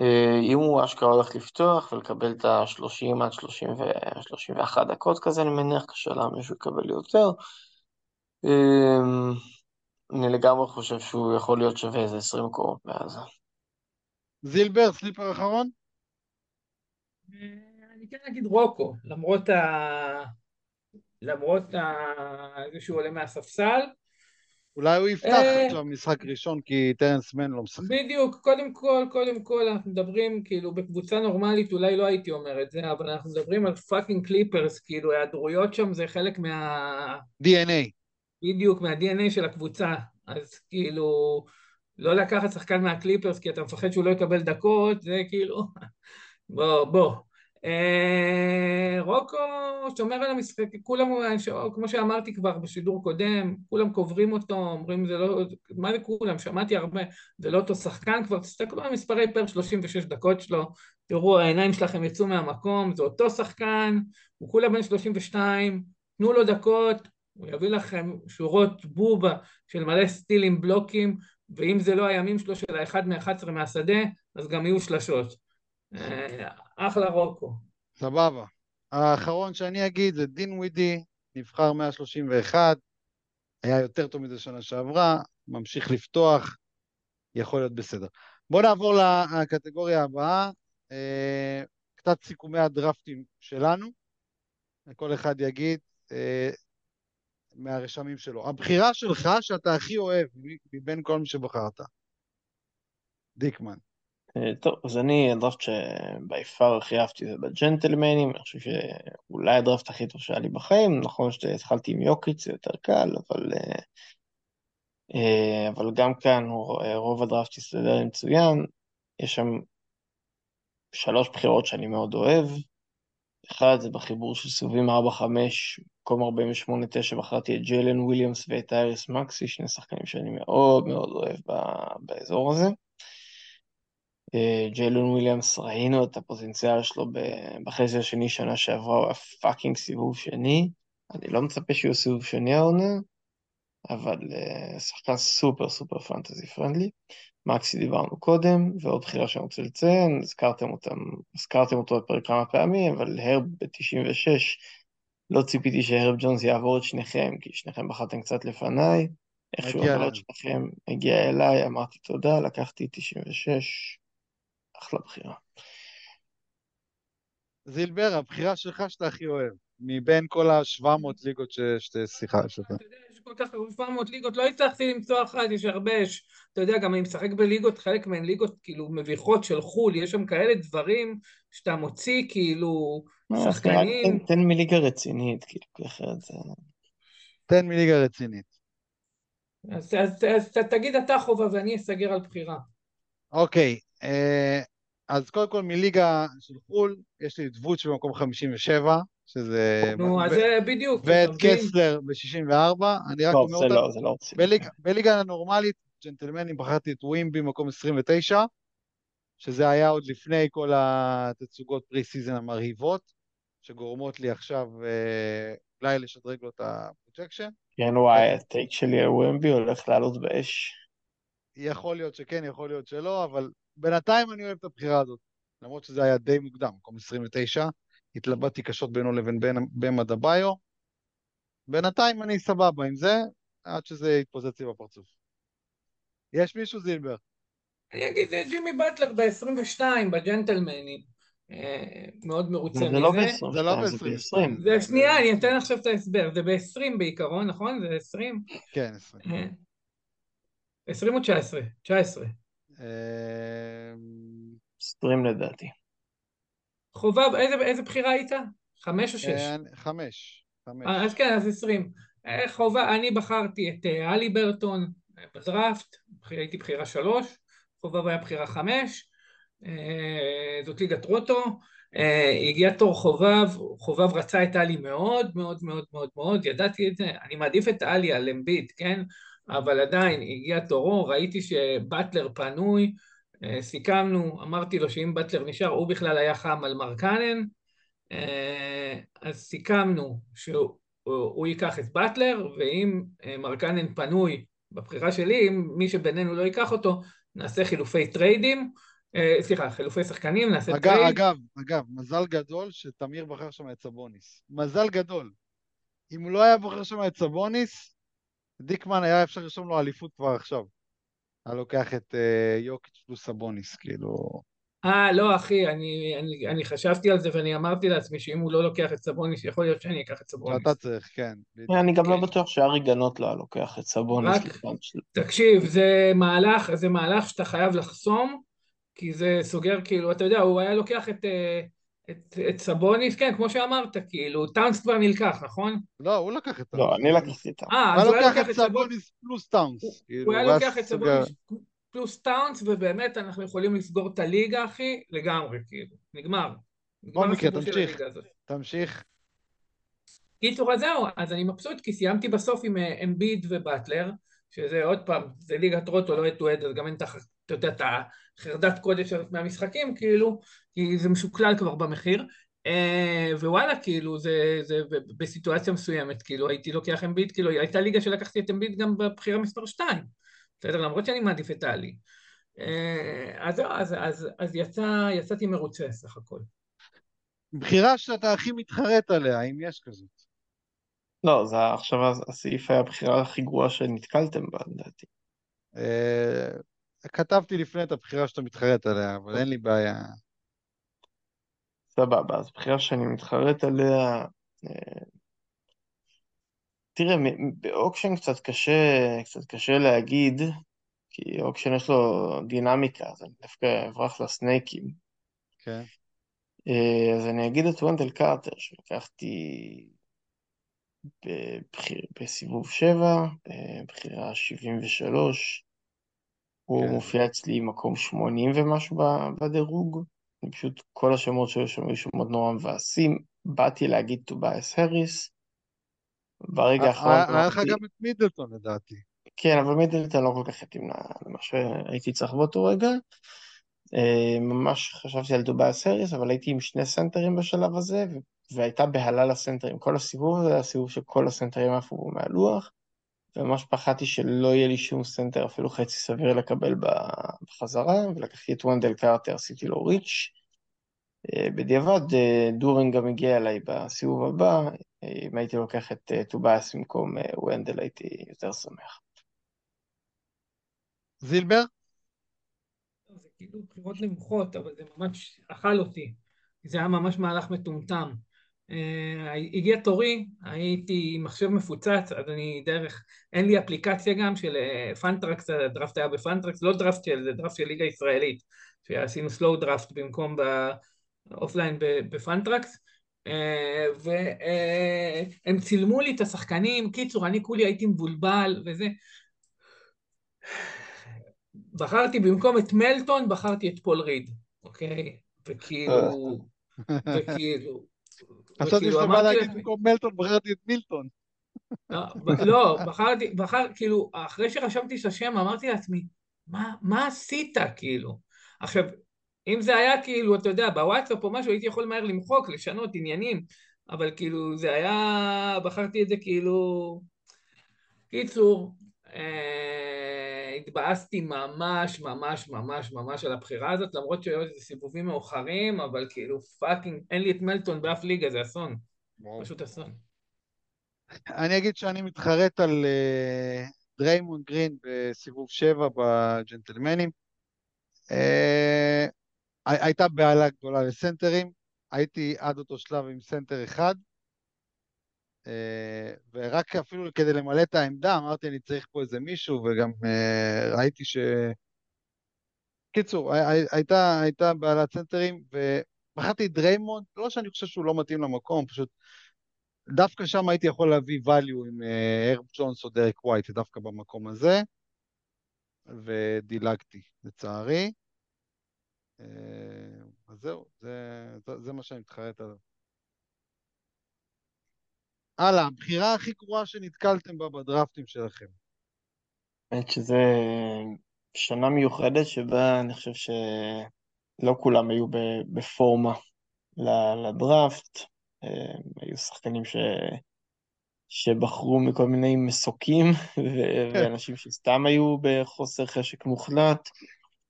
אה, אם הוא אשכרה הולך לפתוח ולקבל את ה-30 עד 30 ו- 31 דקות כזה, אני מניח קשה להאמין שהוא יקבל יותר. אה, אני לגמרי חושב שהוא יכול להיות שווה איזה 20 מקומות מאז. זילבר, sleeper אחרון? אני כן אגיד רוקו, למרות ה... למרות ה... זה שהוא עולה מהספסל. אולי הוא יפתח אה. עכשיו משחק ראשון כי טרנס מן לא משחק. בדיוק, קודם כל, קודם כל, אנחנו מדברים, כאילו, בקבוצה נורמלית, אולי לא הייתי אומר את זה, אבל אנחנו מדברים על fucking קליפרס, כאילו, היעדרויות שם זה חלק מה... DNA. בדיוק, מה-DNA של הקבוצה. אז כאילו, לא לקחת שחקן מהקליפרס כי אתה מפחד שהוא לא יקבל דקות, זה כאילו... בוא, בוא. אה, רוקו שומר על המשחק, כולם, כמו שאמרתי כבר בשידור קודם, כולם קוברים אותו, אומרים זה לא, מה זה כולם, שמעתי הרבה, זה לא אותו שחקן כבר, תסתכלו על מספרי פר 36 דקות שלו, תראו העיניים שלכם יצאו מהמקום, זה אותו שחקן, הוא כולה בן 32, תנו לו דקות, הוא יביא לכם שורות בובה של מלא סטילים, בלוקים, ואם זה לא הימים שלו של האחד מ-11 מהשדה, אז גם יהיו שלשות. אה, אחלה רוקו. סבבה. האחרון שאני אגיד זה דין ווידי, נבחר 131, היה יותר טוב מזה שנה שעברה, ממשיך לפתוח, יכול להיות בסדר. בואו נעבור לקטגוריה הבאה, אה, קצת סיכומי הדרפטים שלנו, כל אחד יגיד אה, מהרשמים שלו. הבחירה שלך שאתה הכי אוהב מבין כל מי שבחרת. דיקמן. אה, טוב, אז אני, הדראפט שבי פאר הכי אהבתי זה בג'נטלמנים, אני חושב שאולי הדראפט הכי טוב שהיה לי בחיים, נכון שהתחלתי עם יוקיץ, זה יותר קל, אבל, אה, אה, אבל גם כאן רוב הדראפט הסתדר לי מצוין, יש שם שלוש בחירות שאני מאוד אוהב, אחד זה בחיבור של סיבובים 4-5 במקום 48-9 בחרתי את ג'יילן וויליאמס ואת טייריס מקסי, שני שחקנים שאני מאוד מאוד אוהב באזור הזה. אה, ג'יילון וויליאמס, ראינו את הפוטנציאל שלו בחצי השני שנה שעברה, הוא היה fucking סיבוב שני. אני לא מצפה שהוא סיבוב שני העונה, אבל uh, שחקן סופר סופר פנטזי פרנדלי. מקסי דיברנו קודם, ועוד בחירה שאני רוצה לציין, הזכרתם אותם, הזכרתם אותו בפרק כמה פעמים, אבל הרב ב-96, לא ציפיתי שהרב ג'ונס יעבור את שניכם, כי שניכם בחרתם קצת לפניי. איכשהו עבר את שניכם, הגיע אליי, אמרתי תודה, לקחתי 96, אחלה בחירה. זילבר, הבחירה שלך שאתה הכי אוהב, מבין כל ה-700 ליגות ששיחה שלך. אתה יודע, יש כל כך 700 ליגות, לא הצלחתי למצוא אחת, יש הרבה, יש, אתה יודע, גם אני משחק בליגות, חלק מהן ליגות כאילו מביכות של חו"ל, יש שם כאלה דברים שאתה מוציא כאילו לא, שחקנים. תן מליגה רצינית, כאילו, אחרת זה... תן מליגה רצינית. אז תגיד אתה חובה ואני אסגר על בחירה. אוקיי, אה, אז קודם כל מליגה של חו"ל, יש לי את ווצ' במקום 57, שזה... נו, אז זה בדיוק. ואת קסלר ב-64, אני רק לא, אומר אותה. לא, זה לא בליג, בליגה הנורמלית, ג'נטלמנים, בחרתי את ווימבי במקום 29, שזה היה עוד לפני כל התצוגות preseason המרהיבות, שגורמות לי עכשיו אה, אולי לשדרג לו את ה projection. כן, וואי, ה take שלי על ווימבי הולך לעלות באש. יכול להיות שכן, יכול להיות שלא, אבל בינתיים אני אוהב את הבחירה הזאת, למרות שזה היה די מוקדם, מקום 29, התלבטתי קשות בינו לבין במה דביו. בינתיים אני סבבה עם זה, עד שזה יתפוצץ לי בפרצוף. יש מישהו זילבר? אני אגיד זה ג'ימי באטלר ב-22 בג'נטלמנים. אה, מאוד מרוצה מזה. זה לא ב-22, זה ב-20. שנייה, אני אתן עכשיו את ההסבר. זה ב-20 בעיקרון, נכון? זה 20? כן, 20. 20 או 19? 19. 20 לדעתי. חובב, איזה, איזה בחירה היית? חמש או שש? אה, חמש. חמש. אה, אז כן, אז עשרים. אה, חובב, אני בחרתי את אלי ברטון בדראפט, הייתי בחירה שלוש, חובב היה בחירה חמש, זאת ליגת רוטו, הגיע תור חובב, חובב רצה את אלי מאוד מאוד מאוד מאוד מאוד, ידעתי את זה, אני מעדיף את אלי על אמביט, כן? אבל עדיין הגיע תורו, ראיתי שבטלר פנוי, אה, סיכמנו, אמרתי לו שאם בטלר נשאר, הוא בכלל היה חם על מרקנן, אה, אז סיכמנו שהוא ייקח את בטלר, ואם אה, מרקנן פנוי בבחירה שלי, אם מי שבינינו לא ייקח אותו, נעשה חילופי טריידים, סליחה, חילופי שחקנים, נעשה אגב, טרייד. אגב, אגב, מזל גדול שתמיר בחר שם את סבוניס. מזל גדול. אם הוא לא היה בוחר שם את סבוניס, דיקמן היה אפשר לרשום לו אליפות כבר עכשיו. היה לוקח את אה, יוקיץ' פלוס סבוניס, כאילו... אה, לא, אחי, אני, אני, אני חשבתי על זה ואני אמרתי לעצמי שאם הוא לא לוקח את סבוניס, יכול להיות שאני אקח את סבוניס. אתה צריך, כן. אני גם לא כן. בטוח שארי גנות לא לוקח את סבוניס. רק, תקשיב, זה מהלך, זה מהלך שאתה חייב לחסום, כי זה סוגר, כאילו, אתה יודע, הוא היה לוקח את... Uh, את, את סבוניס, כן, כמו שאמרת, כאילו, טאונס כבר נלקח, נכון? לא, הוא לקח את טאונס. לא, אני לקחתי את טאונס. אה, אז הוא היה לוקח את סבוניס פלוס טאונס. הוא כאילו, היה לוקח את סבוניס פלוס טאונס, ובאמת אנחנו יכולים לסגור את הליגה, אחי, לגמרי, כאילו. נגמר. בוא מקרה, תמשיך. תמשיך. קיצור, אז זהו, אז אני מבסוט, כי סיימתי בסוף עם אה, אמביד ובטלר, שזה עוד פעם, זה ליגת רוטו, לא אד אז גם אין את החרדת קודש מהמשחקים, כאילו, כי זה משוקלל כבר במחיר. אה, ווואלה, כאילו, זה, זה בסיטואציה מסוימת, כאילו, הייתי לוקח אמביט, כאילו, הייתה ליגה שלקחתי את אמביט גם בבחירה מספר 2. בסדר, למרות שאני מעדיף את טלי. אה, אז זהו, אז, אז, אז יצא, יצאתי מרוצה סך הכל. בחירה שאתה הכי מתחרט עליה, אם יש כזאת. לא, זה עכשיו הסעיף היה הבחירה הכי גרועה שנתקלתם בה, לדעתי. אה, כתבתי לפני את הבחירה שאתה מתחרט עליה, אבל אין לי בעיה. סבבה, אז בחירה שאני מתחרט עליה... אה, תראה, באוקשן קצת קשה, קצת קשה להגיד, כי אוקשן יש לו דינמיקה, אז אני דווקא אברח לסנייקים. כן. אה, אז אני אגיד את וונדל קרטר, שלקחתי בבחיר, בסיבוב 7, בבחירה 73, הוא כן. מופיע אצלי מקום 80 ומשהו בדירוג. פשוט כל השמות שהיו שם היו שמות נורא מבאסים. באתי להגיד טוביאס הריס, ברגע האחרון... היה היה לך גם את מידלטון לדעתי. כן, אבל מידלטון לא כל כך התאים למה שהייתי צריך באותו רגע. אה, ממש חשבתי על טוביאס הריס, אבל הייתי עם שני סנטרים בשלב הזה, והייתה בהלה לסנטרים. כל הסיבוב הזה היה סיבוב שכל הסנטרים עפו מהלוח, וממש פחדתי שלא יהיה לי שום סנטר, אפילו חצי סביר לקבל בחזרה, ולקחתי את וונדל קרטר, עשיתי לו reach. אה, בדיעבד, אה, דורן גם הגיע אליי בסיבוב הבא, אה, אם הייתי לוקח את טוביאס במקום וונדל הייתי יותר שמח. זילבר? זה כאילו בחירות נמוכות, אבל זה ממש אכל אותי. זה היה ממש מהלך מטומטם. אה, הגיע תורי, הייתי מחשב מפוצץ, אז אני דרך, אין לי אפליקציה גם של אה, פנטרקס, הדראפט היה בפנטרקס, לא דראפט של, זה דראפט של ליגה ישראלית, שעשינו slow דראפט במקום ב offline בפנטרקס, אה, והם צילמו לי את השחקנים, קיצור, אני כולי הייתי מבולבל וזה. בחרתי במקום את מלטון, בחרתי את פול ריד, אוקיי? וכאילו, וכאילו, חשבתי שאתה בא להגיד במקום מלטון בחרתי את מילטון. לא, לא, בחרתי, בחר, כאילו, אחרי שרשמתי את השם, אמרתי לעצמי, מה, מה עשית, כאילו? עכשיו, אם זה היה כאילו, אתה יודע, בוואטסאפ או משהו, הייתי יכול מהר למחוק, לשנות עניינים, אבל כאילו, זה היה, בחרתי את זה כאילו... קיצור, אה, התבאסתי ממש, ממש, ממש, ממש על הבחירה הזאת, למרות שהיו איזה סיבובים מאוחרים, אבל כאילו, fucking, אין לי את מידלטון באף ליגה, זה אסון, פשוט אסון. אני אגיד שאני מתחרט על אה, דריימונד גרין בסיבוב 7 בג'נטלמנים. הי- הייתה בהלה גדולה לסנטרים, הייתי עד אותו שלב עם סנטר אחד, ורק אפילו כדי למלא את העמדה אמרתי אני צריך פה איזה מישהו, וגם אה, ראיתי ש... קיצור, הי- הי- הייתה, הייתה בהלת סנטרים, ובחרתי את דריימונד, לא שאני חושב שהוא לא מתאים למקום, פשוט דווקא שם הייתי יכול להביא value עם אה, הרב ג'ונס או דריק ווייט, דווקא במקום הזה, ודילגתי, לצערי. אה, אז זהו, זה, זה, זה מה שאני מתחרט עליו. הלאה, הבחירה הכי גרועה שנתקלתם בה בדרפטים שלכם. האמת שזה שנה מיוחדת שבה אני חושב שלא כולם היו בפורמה לדראפט. היו שחקנים ש... שבחרו מכל מיני מסוקים, ו- ואנשים שסתם היו בחוסר חשק מוחלט.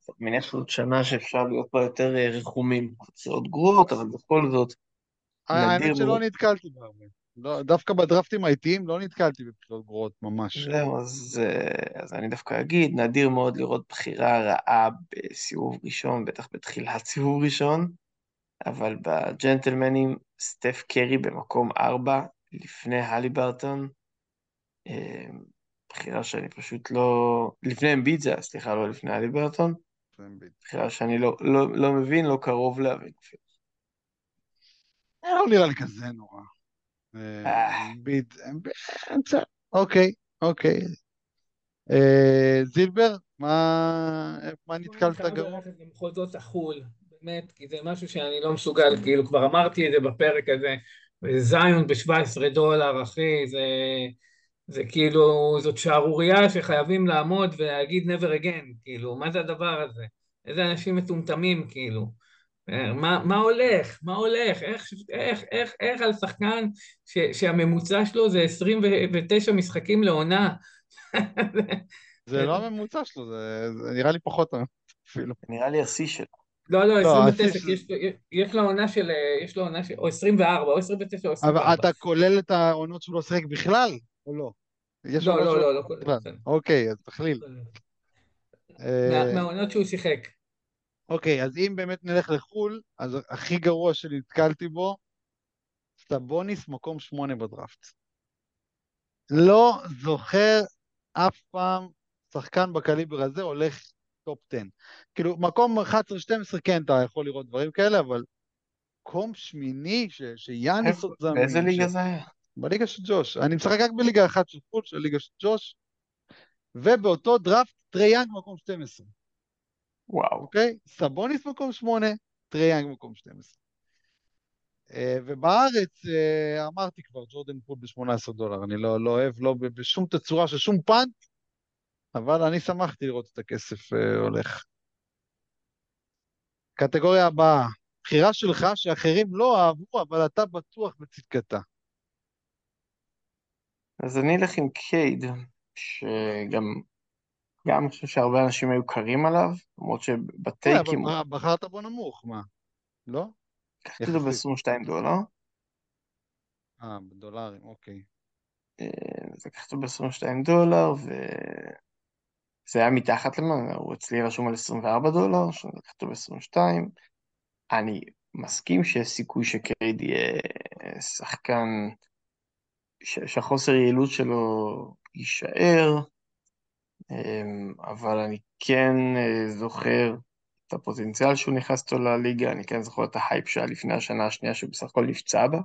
אני מניח שזאת שנה שאפשר להיות בה יותר אה, רחומים. תוצאות גרועות, אבל בכל זאת, האמת שלא. נתקלתי בהרבה. לא, דווקא בדרפטים האיטיים לא נתקלתי בבחירות גרועות ממש. זהו, אז, אה, אז אני דווקא אגיד, נדיר מאוד לראות בחירה רעה בסיבוב ראשון, בטח בתחילת סיבוב ראשון, אבל בג'נטלמנים, סטף קרי במקום ארבע, לפני הליברטון, אה, בחירה שאני פשוט לא... לפני זה היה, סליחה, לא לפני הליברטון, זה אמביט. בחירה שאני לא, לא, לא מבין, לא קרוב להבין. לא נראה לי כזה נורא. אה, אה. בסדר. אוקיי, אוקיי. אה, זילבר, מה נתקלת גרוע? ללכת למחוזות החו"ל, באמת, כי זה משהו שאני לא מסוגל, כאילו כבר אמרתי את זה בפרק הזה, זיון ב-17 דולר, אחי, זה, זה כאילו, זאת שערורייה שחייבים לעמוד ולהגיד never again, כאילו, מה זה הדבר הזה? איזה אנשים מטומטמים, כאילו. אה, מה, מה הולך? מה הולך? איך, איך, איך, איך על שחקן ש, שהממוצע שלו זה 29 משחקים לעונה? זה לא הממוצע שלו, זה זה נראה לי פחות אפילו. נראה לי השיא שלו. לא, לא, לא, 29, השיא כי יש, לו עונה של, יש לו עונה של, או 24, או 29 או 24. אבל אתה כולל את העונות שהוא לא שיחק בכלל, או לא? יש לא, לא, לא, לא. בסדר. אוקיי, אז תכליל. אה, מה- מהעונות שהוא שיחק. אוקיי, אז אם באמת נלך לחו"ל, אז הכי גרוע שנתקלתי בו, סבוניס מקום שמונה בדראפט. לא זוכר אף פעם שחקן בקליבר הזה הולך top 10. כאילו, מקום 11-12 כן אתה יכול לראות דברים כאלה, אבל מקום שמיני ש- שיאניס עוד זמין. באיזה ליגה ש- זה היה? בליגה של ג'וש. אני משחק רק בליגה אחת של חו"ל, של ליגה של ג'וש, ובאותו דראפט טריי יאנג מקום 12. וואו. אוקיי? סבוניס מקום 8, טריי יאנג מקום 12. אה, ובארץ, אה, אמרתי כבר, ג'ורדן פול ב-18 דולר, אני לא, לא אוהב, לא בשום תצורה של שום punt, אבל אני שמחתי לראות את הכסף אה, הולך. קטגוריה הבאה, בחירה שלך שאחרים לא אהבו, אבל אתה בטוח בצדקתה. אז אני אלך עם קייד, שגם גם אני חושב שהרבה אנשים היו קרים עליו, למרות שבטייקים... אבל בחרת בו נמוך, מה? לא? לקחתי אותו ב-22 דולר. אה, בדולרים, אוקיי. אז אה, לקחתי אותו ב-22 דולר, וזה היה מתחת למה, הוא אצלי רשום על 24 דולר, שלקחתי אותו ב-22. אני מסכים שיש סיכוי שקייד יהיה שחקן שהחוסר יעילות שלו יישאר, אבל אני כן אה, זוכר את הפוטנציאל שהוא נכנס איתו לליגה, אני כן זוכר את ההייפ שהיה לפני השנה השנייה שהוא בסך הכל נפצע בה.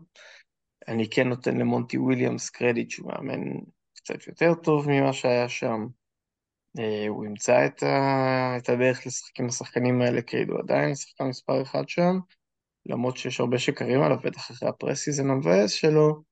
אני כן נותן למונטי וויליאמס קרדיט שהוא מאמן קצת יותר טוב ממה שהיה שם. אה, הוא ימצא את, ה... את הדרך לשחק עם השחקנים האלה, הוא עדיין שחקן מספר אחד שם, למרות שיש הרבה שקרים עליו, בטח אחרי ה preseason המבאס שלו.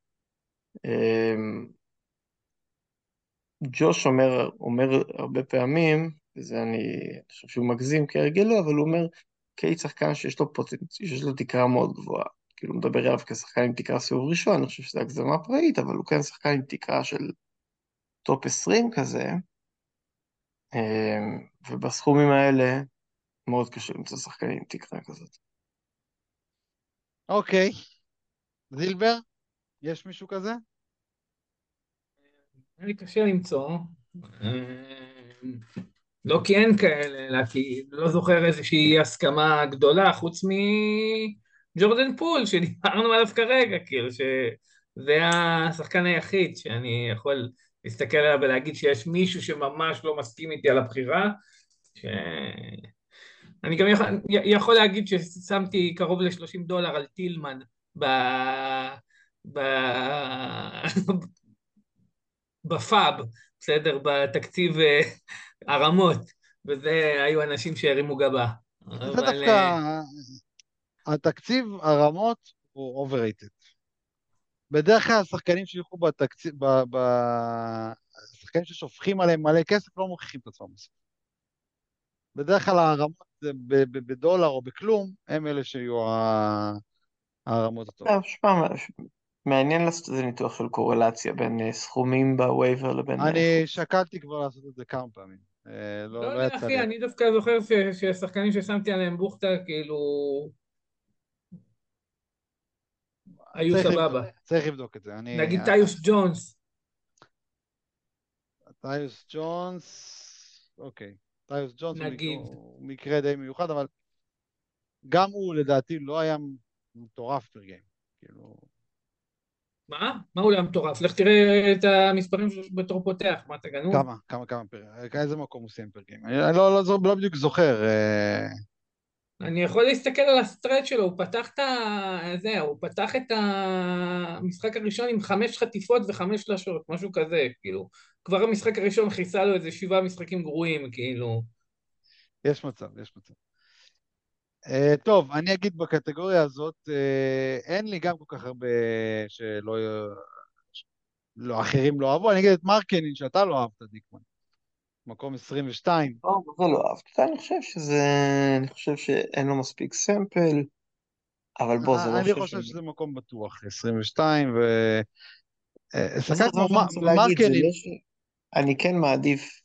ג'וש אומר, אומר הרבה פעמים, וזה אני חושב שהוא מגזים כהרגלו, אבל הוא אומר, קייד שחקן שיש לו פוטנציאל, שיש לו תקרה מאוד גבוהה. כאילו הוא מדבר עליו כשחקן עם תקרה סיבוב ראשון, אני חושב שזו הגזמה פראית, אבל הוא כן שחקן עם תקרה של top 20 כזה, אמ, ובסכומים האלה מאוד קשה למצוא שחקנים עם תקרה כזאת. אוקיי. זילבר? יש מישהו כזה? לי קשה למצוא. לא כי אין כאלה, אלא כי לא זוכר איזושהי הסכמה גדולה, חוץ מג'ורדן פול, שדיברנו עליו כרגע, כאילו שזה השחקן היחיד שאני יכול להסתכל עליו ולהגיד שיש מישהו שממש לא מסכים איתי על הבחירה. ש... אני גם יכול, יכול להגיד ששמתי קרוב ל-30 דולר על טילמן ב... ב... בפאב, בסדר? בתקציב אה, הרמות, וזה היו אנשים שהרימו גבה. זה אבל... דווקא, אה, התקציב הרמות הוא overrated. בדרך כלל השחקנים שילכו בתקציב, ב, ב... השחקנים ששופכים עליהם מלא כסף לא מוכיחים את עצמם בסוף. בדרך כלל הרמות בדולר או בכלום, הם אלה שיהיו הרמות הטובות. מעניין לעשות איזה ניתוח של קורלציה בין אה, סכומים בווייבר לבין... אני שקלתי כבר לעשות את זה כמה פעמים. אה, לא, לא יודע, אחי, אני דווקא זוכר ששחקנים ששמתי עליהם בוכטה, כאילו... היו סבבה. צריך לבדוק את זה. נגיד טיוס ג'ונס. טיוס ג'ונס, אוקיי. טיוס ג'ונס הוא מקרה די מיוחד, אבל גם הוא לדעתי לא היה מטורף פר גיים. כאילו... מה? מה הוא היה מטורף? לך תראה את המספרים בתור פותח, מה אתה גנוב? כמה, כמה, כמה פר... איזה מקום הוא סיים פרקים? אני לא, לא, לא, לא בדיוק זוכר. אה. אני יכול להסתכל על הסטרט שלו, הוא פתח את ה... זה, הוא פתח את המשחק הראשון עם חמש חטיפות וחמש שלשות, משהו כזה, כאילו. כבר המשחק הראשון חיסה לו איזה שבעה משחקים גרועים, כאילו. יש מצב, יש מצב. Uh, טוב, אני אגיד בקטגוריה הזאת, uh, אין לי גם כל כך הרבה שלא... לא, אחרים לא אהבו, אני אגיד את מרקנין שאתה לא אהבת, דיקמן. מקום 22. לא, זה לא אהבתי, אני חושב שזה... אני חושב שאין לו מספיק סמפל, אבל בוא, זה לא... אני חושב שזה מקום בטוח, 22, ו... שחקן כמו מרקנין... אני כן מעדיף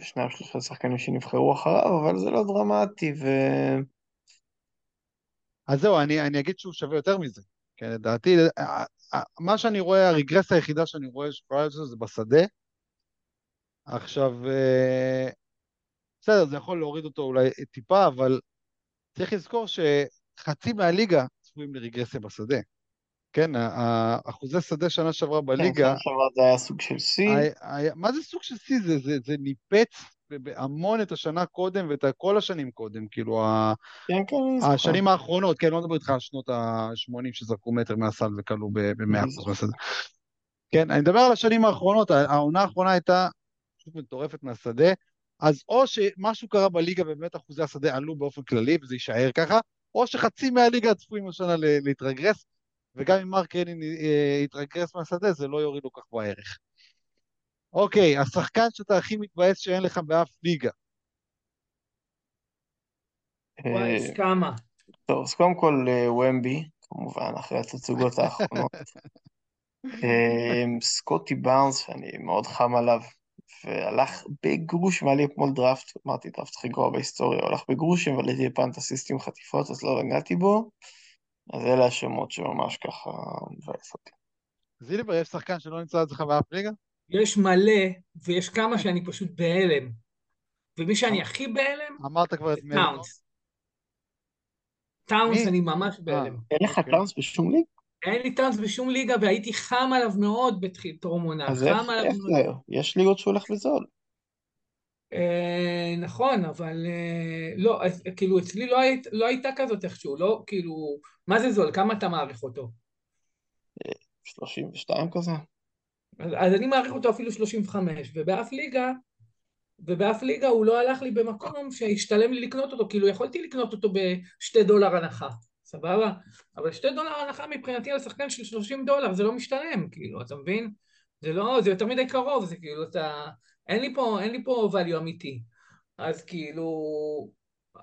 שניים שלושה שחקנים שנבחרו אחריו, אבל זה לא דרמטי, ו... אז זהו, אני, אני אגיד שהוא שווה יותר מזה. כן, לדעתי, אה, אה, מה שאני רואה, הרגרסיה היחידה שאני רואה שקורה לזה זה בשדה. עכשיו, אה, בסדר, זה יכול להוריד אותו אולי טיפה, אבל צריך לזכור שחצי מהליגה צפויים לרגרסיה בשדה. כן, אחוזי שדה שנה שעברה כן, בליגה... כן, שנה שעברה זה היה סוג של שיא. מה זה סוג של שיא? זה, זה, זה ניפץ המון את השנה קודם ואת כל השנים קודם, כאילו, כן, כן, השנים האחרונות, כן, לא מדבר איתך על שנות ה-80 שזרקו מטר מהסל וכלו ב-100% מהשדה. כן, אני מדבר על השנים האחרונות, העונה האחרונה הייתה פשוט מטורפת מהשדה, אז או שמשהו קרה בליגה ובאמת אחוזי השדה עלו באופן כללי, וזה יישאר ככה, או שחצי מהליגה צפויים השנה להתרגרס, וגם אם מרק רנין אה, יתרגרס מהשדה, זה לא יוריד לו כך בערך. אוקיי, השחקן שאתה הכי מתבאס שאין לך באף ליגה. וואי, אה, כמה. טוב, אז קודם כל אה, ומבי, כמובן, אחרי התצוגות האחרונות. סקוטי בארנס, שאני מאוד חם עליו, והלך בגרוש, והיה לי אתמול דראפט, אמרתי דראפט הכי גרוע בהיסטוריה, הוא הלך בגרושים, ועליתי לפנטסיסט עם חטיפות, אז לא נגעתי בו. אז אלה השמות שממש ככה מבאס אותי. זילבר, יש שחקן שלא נמצא אצלך באף ליגה? יש מלא, ויש כמה שאני פשוט בהלם. ומי שאני אה? הכי בהלם, אמרת כבר את טאונס. טאונס אני ממש אה, בהלם. אין לך אוקיי. טאונס בשום ליגה? אין לי טאונס בשום ליגה, והייתי חם עליו מאוד בתחיל טרום עונה. אז איך זה? יש ליגות שהוא הולך לזול. אה, נכון, אבל אה, לא, כאילו אצלי לא, לא הייתה כזאת איכשהו, לא, כאילו, מה זה זול? כמה אתה מעריך אותו? 32 כזה. אז, אז אני מעריך אותו אפילו 35, ובאף ליגה, ובאף ליגה הוא לא הלך לי במקום שהשתלם לי לקנות אותו, כאילו יכולתי לקנות אותו בשתי דולר הנחה, סבבה? אבל שתי דולר הנחה מבחינתי על שחקן של 30 דולר זה לא משתלם, כאילו, אתה מבין? זה לא, זה יותר מדי קרוב, זה כאילו, אתה... אין לי פה, אין לי פה value אמיתי. אז כאילו,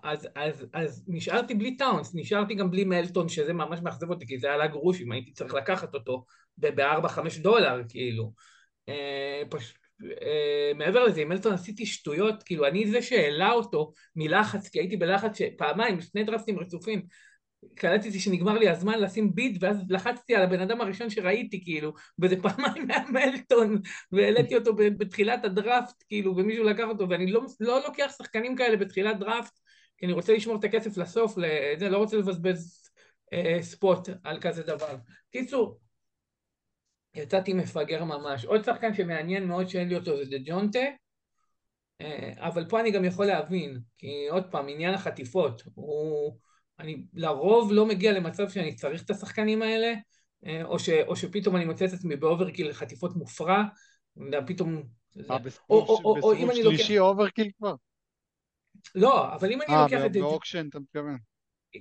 אז, אז, אז נשארתי בלי טאונס, נשארתי גם בלי מלטון, שזה ממש מאכזב אותי, כי זה עלה גרושים, הייתי צריך לקחת אותו ב-4-5 דולר, כאילו. אה, פש... אה, מעבר לזה, עם מלטון עשיתי שטויות, כאילו אני זה שהעלה אותו מלחץ, כי הייתי בלחץ פעמיים, שני דרפטים רצופים, קלטתי שנגמר לי הזמן לשים ביט, ואז לחצתי על הבן אדם הראשון שראיתי, כאילו, וזה פעמיים מהמלטון, והעליתי אותו בתחילת הדראפט, כאילו, ומישהו לקח אותו, ואני לא, לא לוקח שחקנים כאלה בתחילת דראפט, כי אני רוצה לשמור את הכסף לסוף, לזה, לא רוצה לבזבז אה, ספוט על כזה דבר. קיצור, יצאתי מפגר ממש. עוד שחקן שמעניין מאוד שאין לי אותו זה דה ג'ונטה, אה, אבל פה אני גם יכול להבין, כי עוד פעם, עניין החטיפות, הוא... אני לרוב לא מגיע למצב שאני צריך את השחקנים האלה, אה, או, ש, או שפתאום אני מוצא את עצמי ב overkill לחטיפות מופרע, פתאום... אה, בסיבוב שלישי overkill כבר? לא, אבל אם אני אה, לוקח את... אה, באוקשן אתה מתכוון.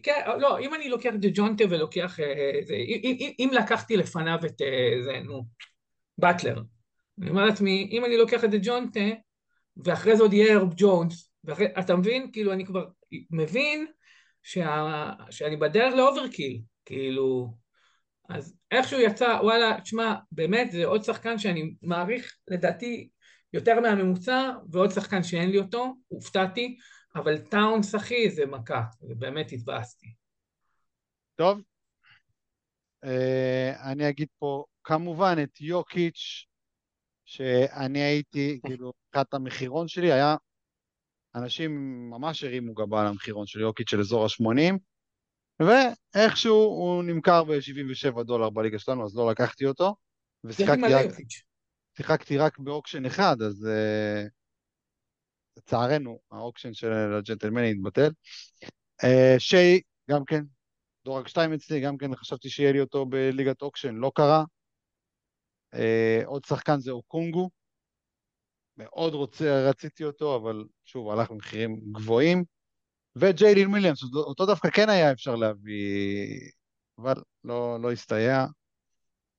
כן, לא, אם אני לוקח את ג'ונטה ולוקח... זה, אם, אם, אם לקחתי לפניו את זה, נו, באטלר, אני אומר לעצמי, אם אני לוקח את ג'ונטה, ואחרי זה עוד יהיה הרב ג'ונס, אתה מבין? כאילו, אני כבר מבין שה... שאני בדרך ל overkill, כאילו... אז איכשהו יצא, וואלה, תשמע, באמת זה עוד שחקן שאני מעריך לדעתי יותר מהממוצע, ועוד שחקן שאין לי אותו, הופתעתי, אבל טאונס אחי זה מכה, ובאמת התבאסתי. טוב, uh, אני אגיד פה כמובן את יוקיץ', שאני הייתי, כאילו, מבחינת המחירון שלי היה אנשים ממש הרימו גבה על המחירון של יוקיץ' של אזור ה-80, ואיכשהו הוא נמכר ב-77 דולר בליגה שלנו, אז לא לקחתי אותו, ושיחקתי רק, שיחקתי רק ב auction אחד, אז uh, לצערנו, ה auction של הג'נטלמני התבטל. Uh, שי, גם כן, דורג 2 אצלי, גם כן חשבתי שיהיה לי אותו בליגת auction, לא קרה. Uh, עוד שחקן זה אוקונגו, מאוד רוצה, רציתי אותו, אבל שוב, הלך במחירים גבוהים. וג'יילין וויליאמס, אותו דווקא כן היה אפשר להביא, אבל לא, לא הסתייע.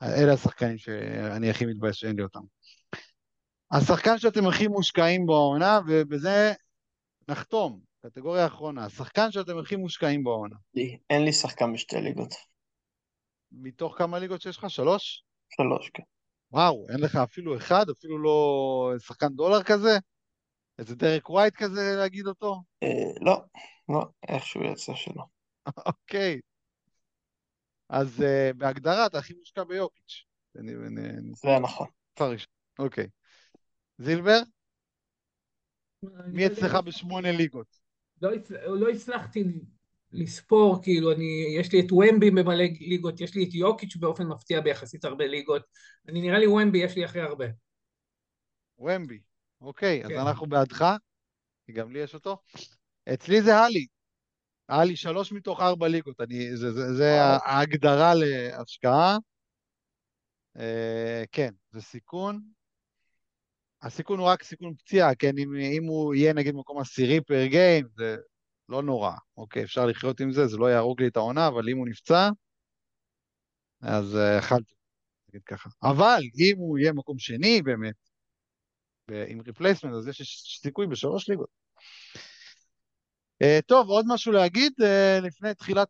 אלה השחקנים שאני הכי מתבייש שאין לי אותם. השחקן שאתם הכי מושקעים בעונה, ובזה נחתום, קטגוריה אחרונה, השחקן שאתם הכי מושקעים בעונה. אין לי שחקן בשתי ליגות. מתוך כמה ליגות שיש לך? שלוש? שלוש, כן. וואו, אין לך אפילו אחד, אפילו לא שחקן דולר כזה? איזה דרק ווייט כזה להגיד אותו? אה, לא, לא, איכשהו יצא שלא. אוקיי. אז אה, בהגדרה אתה הכי מושקע ביוקיץ'. זה נכון. אוקיי. זילבר? מי אצלך בשמונה ליגות? לא, לא הצלחתי לספור, כאילו, אני, יש לי את ומבי במלא ליגות, יש לי את יוקיץ' באופן מפתיע ביחסית הרבה ליגות. אני נראה לי ומבי יש לי הכי הרבה. ומבי, אוקיי, כן. אז אנחנו בעדך, כי גם לי יש אותו. אצלי זה הלי. הלי שלוש מתוך ארבע ליגות, אני, זה, זה, זה ההגדרה להשקעה. אה, כן, זה סיכון. הסיכון הוא רק סיכון פציעה, כן, אם, אם הוא יהיה נגיד מקום עשירי per game, זה לא נורא, אוקיי, אפשר לחיות עם זה, זה לא יהרוג לי את העונה, אבל אם הוא נפצע, אז אה, אכלתי, נגיד ככה. אבל אם הוא יהיה מקום שני באמת, עם replacement, אז יש סיכוי בשלוש ליגות. Uh, טוב, עוד משהו להגיד uh, לפני תחילת,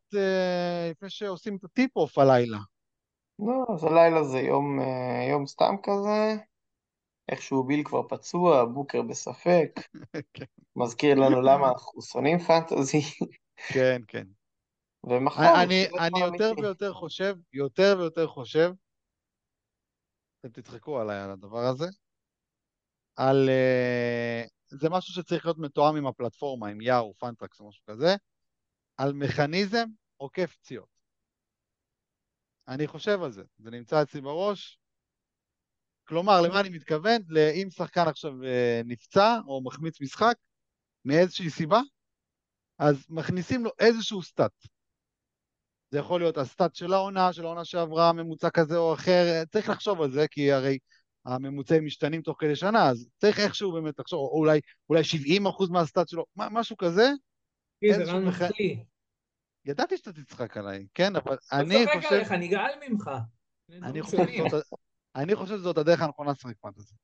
לפני שעושים את ה tip-off הלילה. לא, אז הלילה זה יום, יום סתם כזה, איכשהו ביל כבר פצוע, בוקר בספק. מזכיר לנו למה אנחנו שונאים פנטזי. כן, כן. ומחר... אני, אני יותר ויותר חושב, יותר ויותר חושב, אתם תצחקו עליי על הדבר הזה, על... Uh, זה משהו שצריך להיות מתואם עם הפלטפורמה, עם יאו, פנטרקס או משהו כזה, על מכניזם עוקף פציעות. אני חושב על זה, זה נמצא אצלי בראש. כלומר, למה אני מתכוון? אם שחקן עכשיו אה, נפצע או מחמיץ משחק, מאיזושהי סיבה, אז מכניסים לו איזשהו סטאט. זה יכול להיות הסטאט של העונה, של העונה שעברה, ממוצע כזה או אחר, צריך לחשוב על זה, כי הרי הממוצעים משתנים תוך כדי שנה, אז צריך איכשהו באמת לחשוב, או אולי, אולי 70 אחוז מהסטאט שלו, משהו כזה. זה רעיון מח... ידעתי שאתה תצחק עליי, כן, אבל אני חושב... אני צוחק עליך, אני גאל ממך. אני חושב, שזאת, אני חושב שזאת הדרך הנכונה לשחק פנטזי.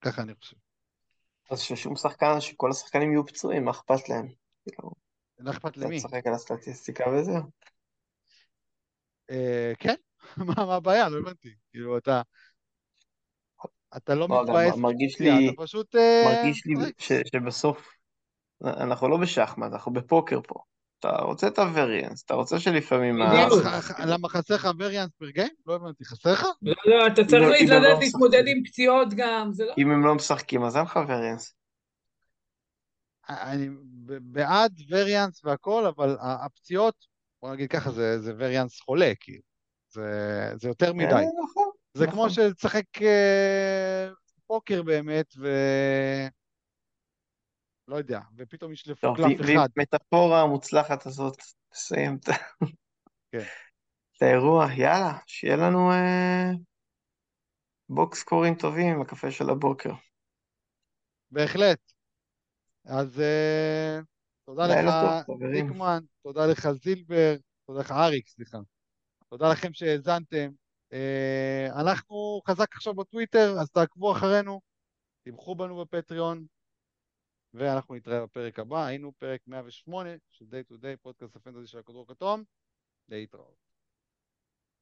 ככה אני חושב. אז ששום שחקן, שכל השחקנים יהיו פצועים, מה אכפת להם? כאילו, לא אכפת למי? אתה תשחק על הסטטיסטיקה וזהו. אה, כן, מה הבעיה? לא הבנתי. כאילו, אתה... אתה לא, לא מתבאס, מרגיש לי, אתה פשוט... אה, מרגיש לי שבסוף, אנחנו לא בשחמט, אנחנו בפוקר פה. אתה רוצה את הווריאנס, אתה רוצה שלפעמים... למה חסר לך ווריאנס פר גיים? לא הבנתי, חסר לך? לא, לא, אתה צריך לא, לא להתמודד עם פציעות גם, זה לא... אם הם לא משחקים, אז אין לך ווריאנס. אני בעד ווריאנס והכל, אבל הפציעות, בוא נגיד ככה, זה ווריאנס חולה, כאילו. זה יותר מדי. כן, נכון. זה נכון. כמו לשחק אה, פוקר באמת, ו... לא יודע, ופתאום ישלפו קלף אחד. והמטאפורה המוצלחת הזאת, תסיים את כן. האירוע. יאללה, שיהיה לנו אה, בוקס סקורים טובים עם הקפה של הבוקר. בהחלט. אז אה, תודה לך, דיקמן, תודה לך זילבר, תודה לך אריק, סליחה. תודה לכם שהאזנתם. אה, אנחנו חזק עכשיו בטוויטר, אז תעקבו אחרינו, תמכו בנו בפטריון, ואנחנו נתראה בפרק הבא. היינו פרק 108 של Day to Day, פודקאסט הפנטזי של הכדור הכתום. להתראות.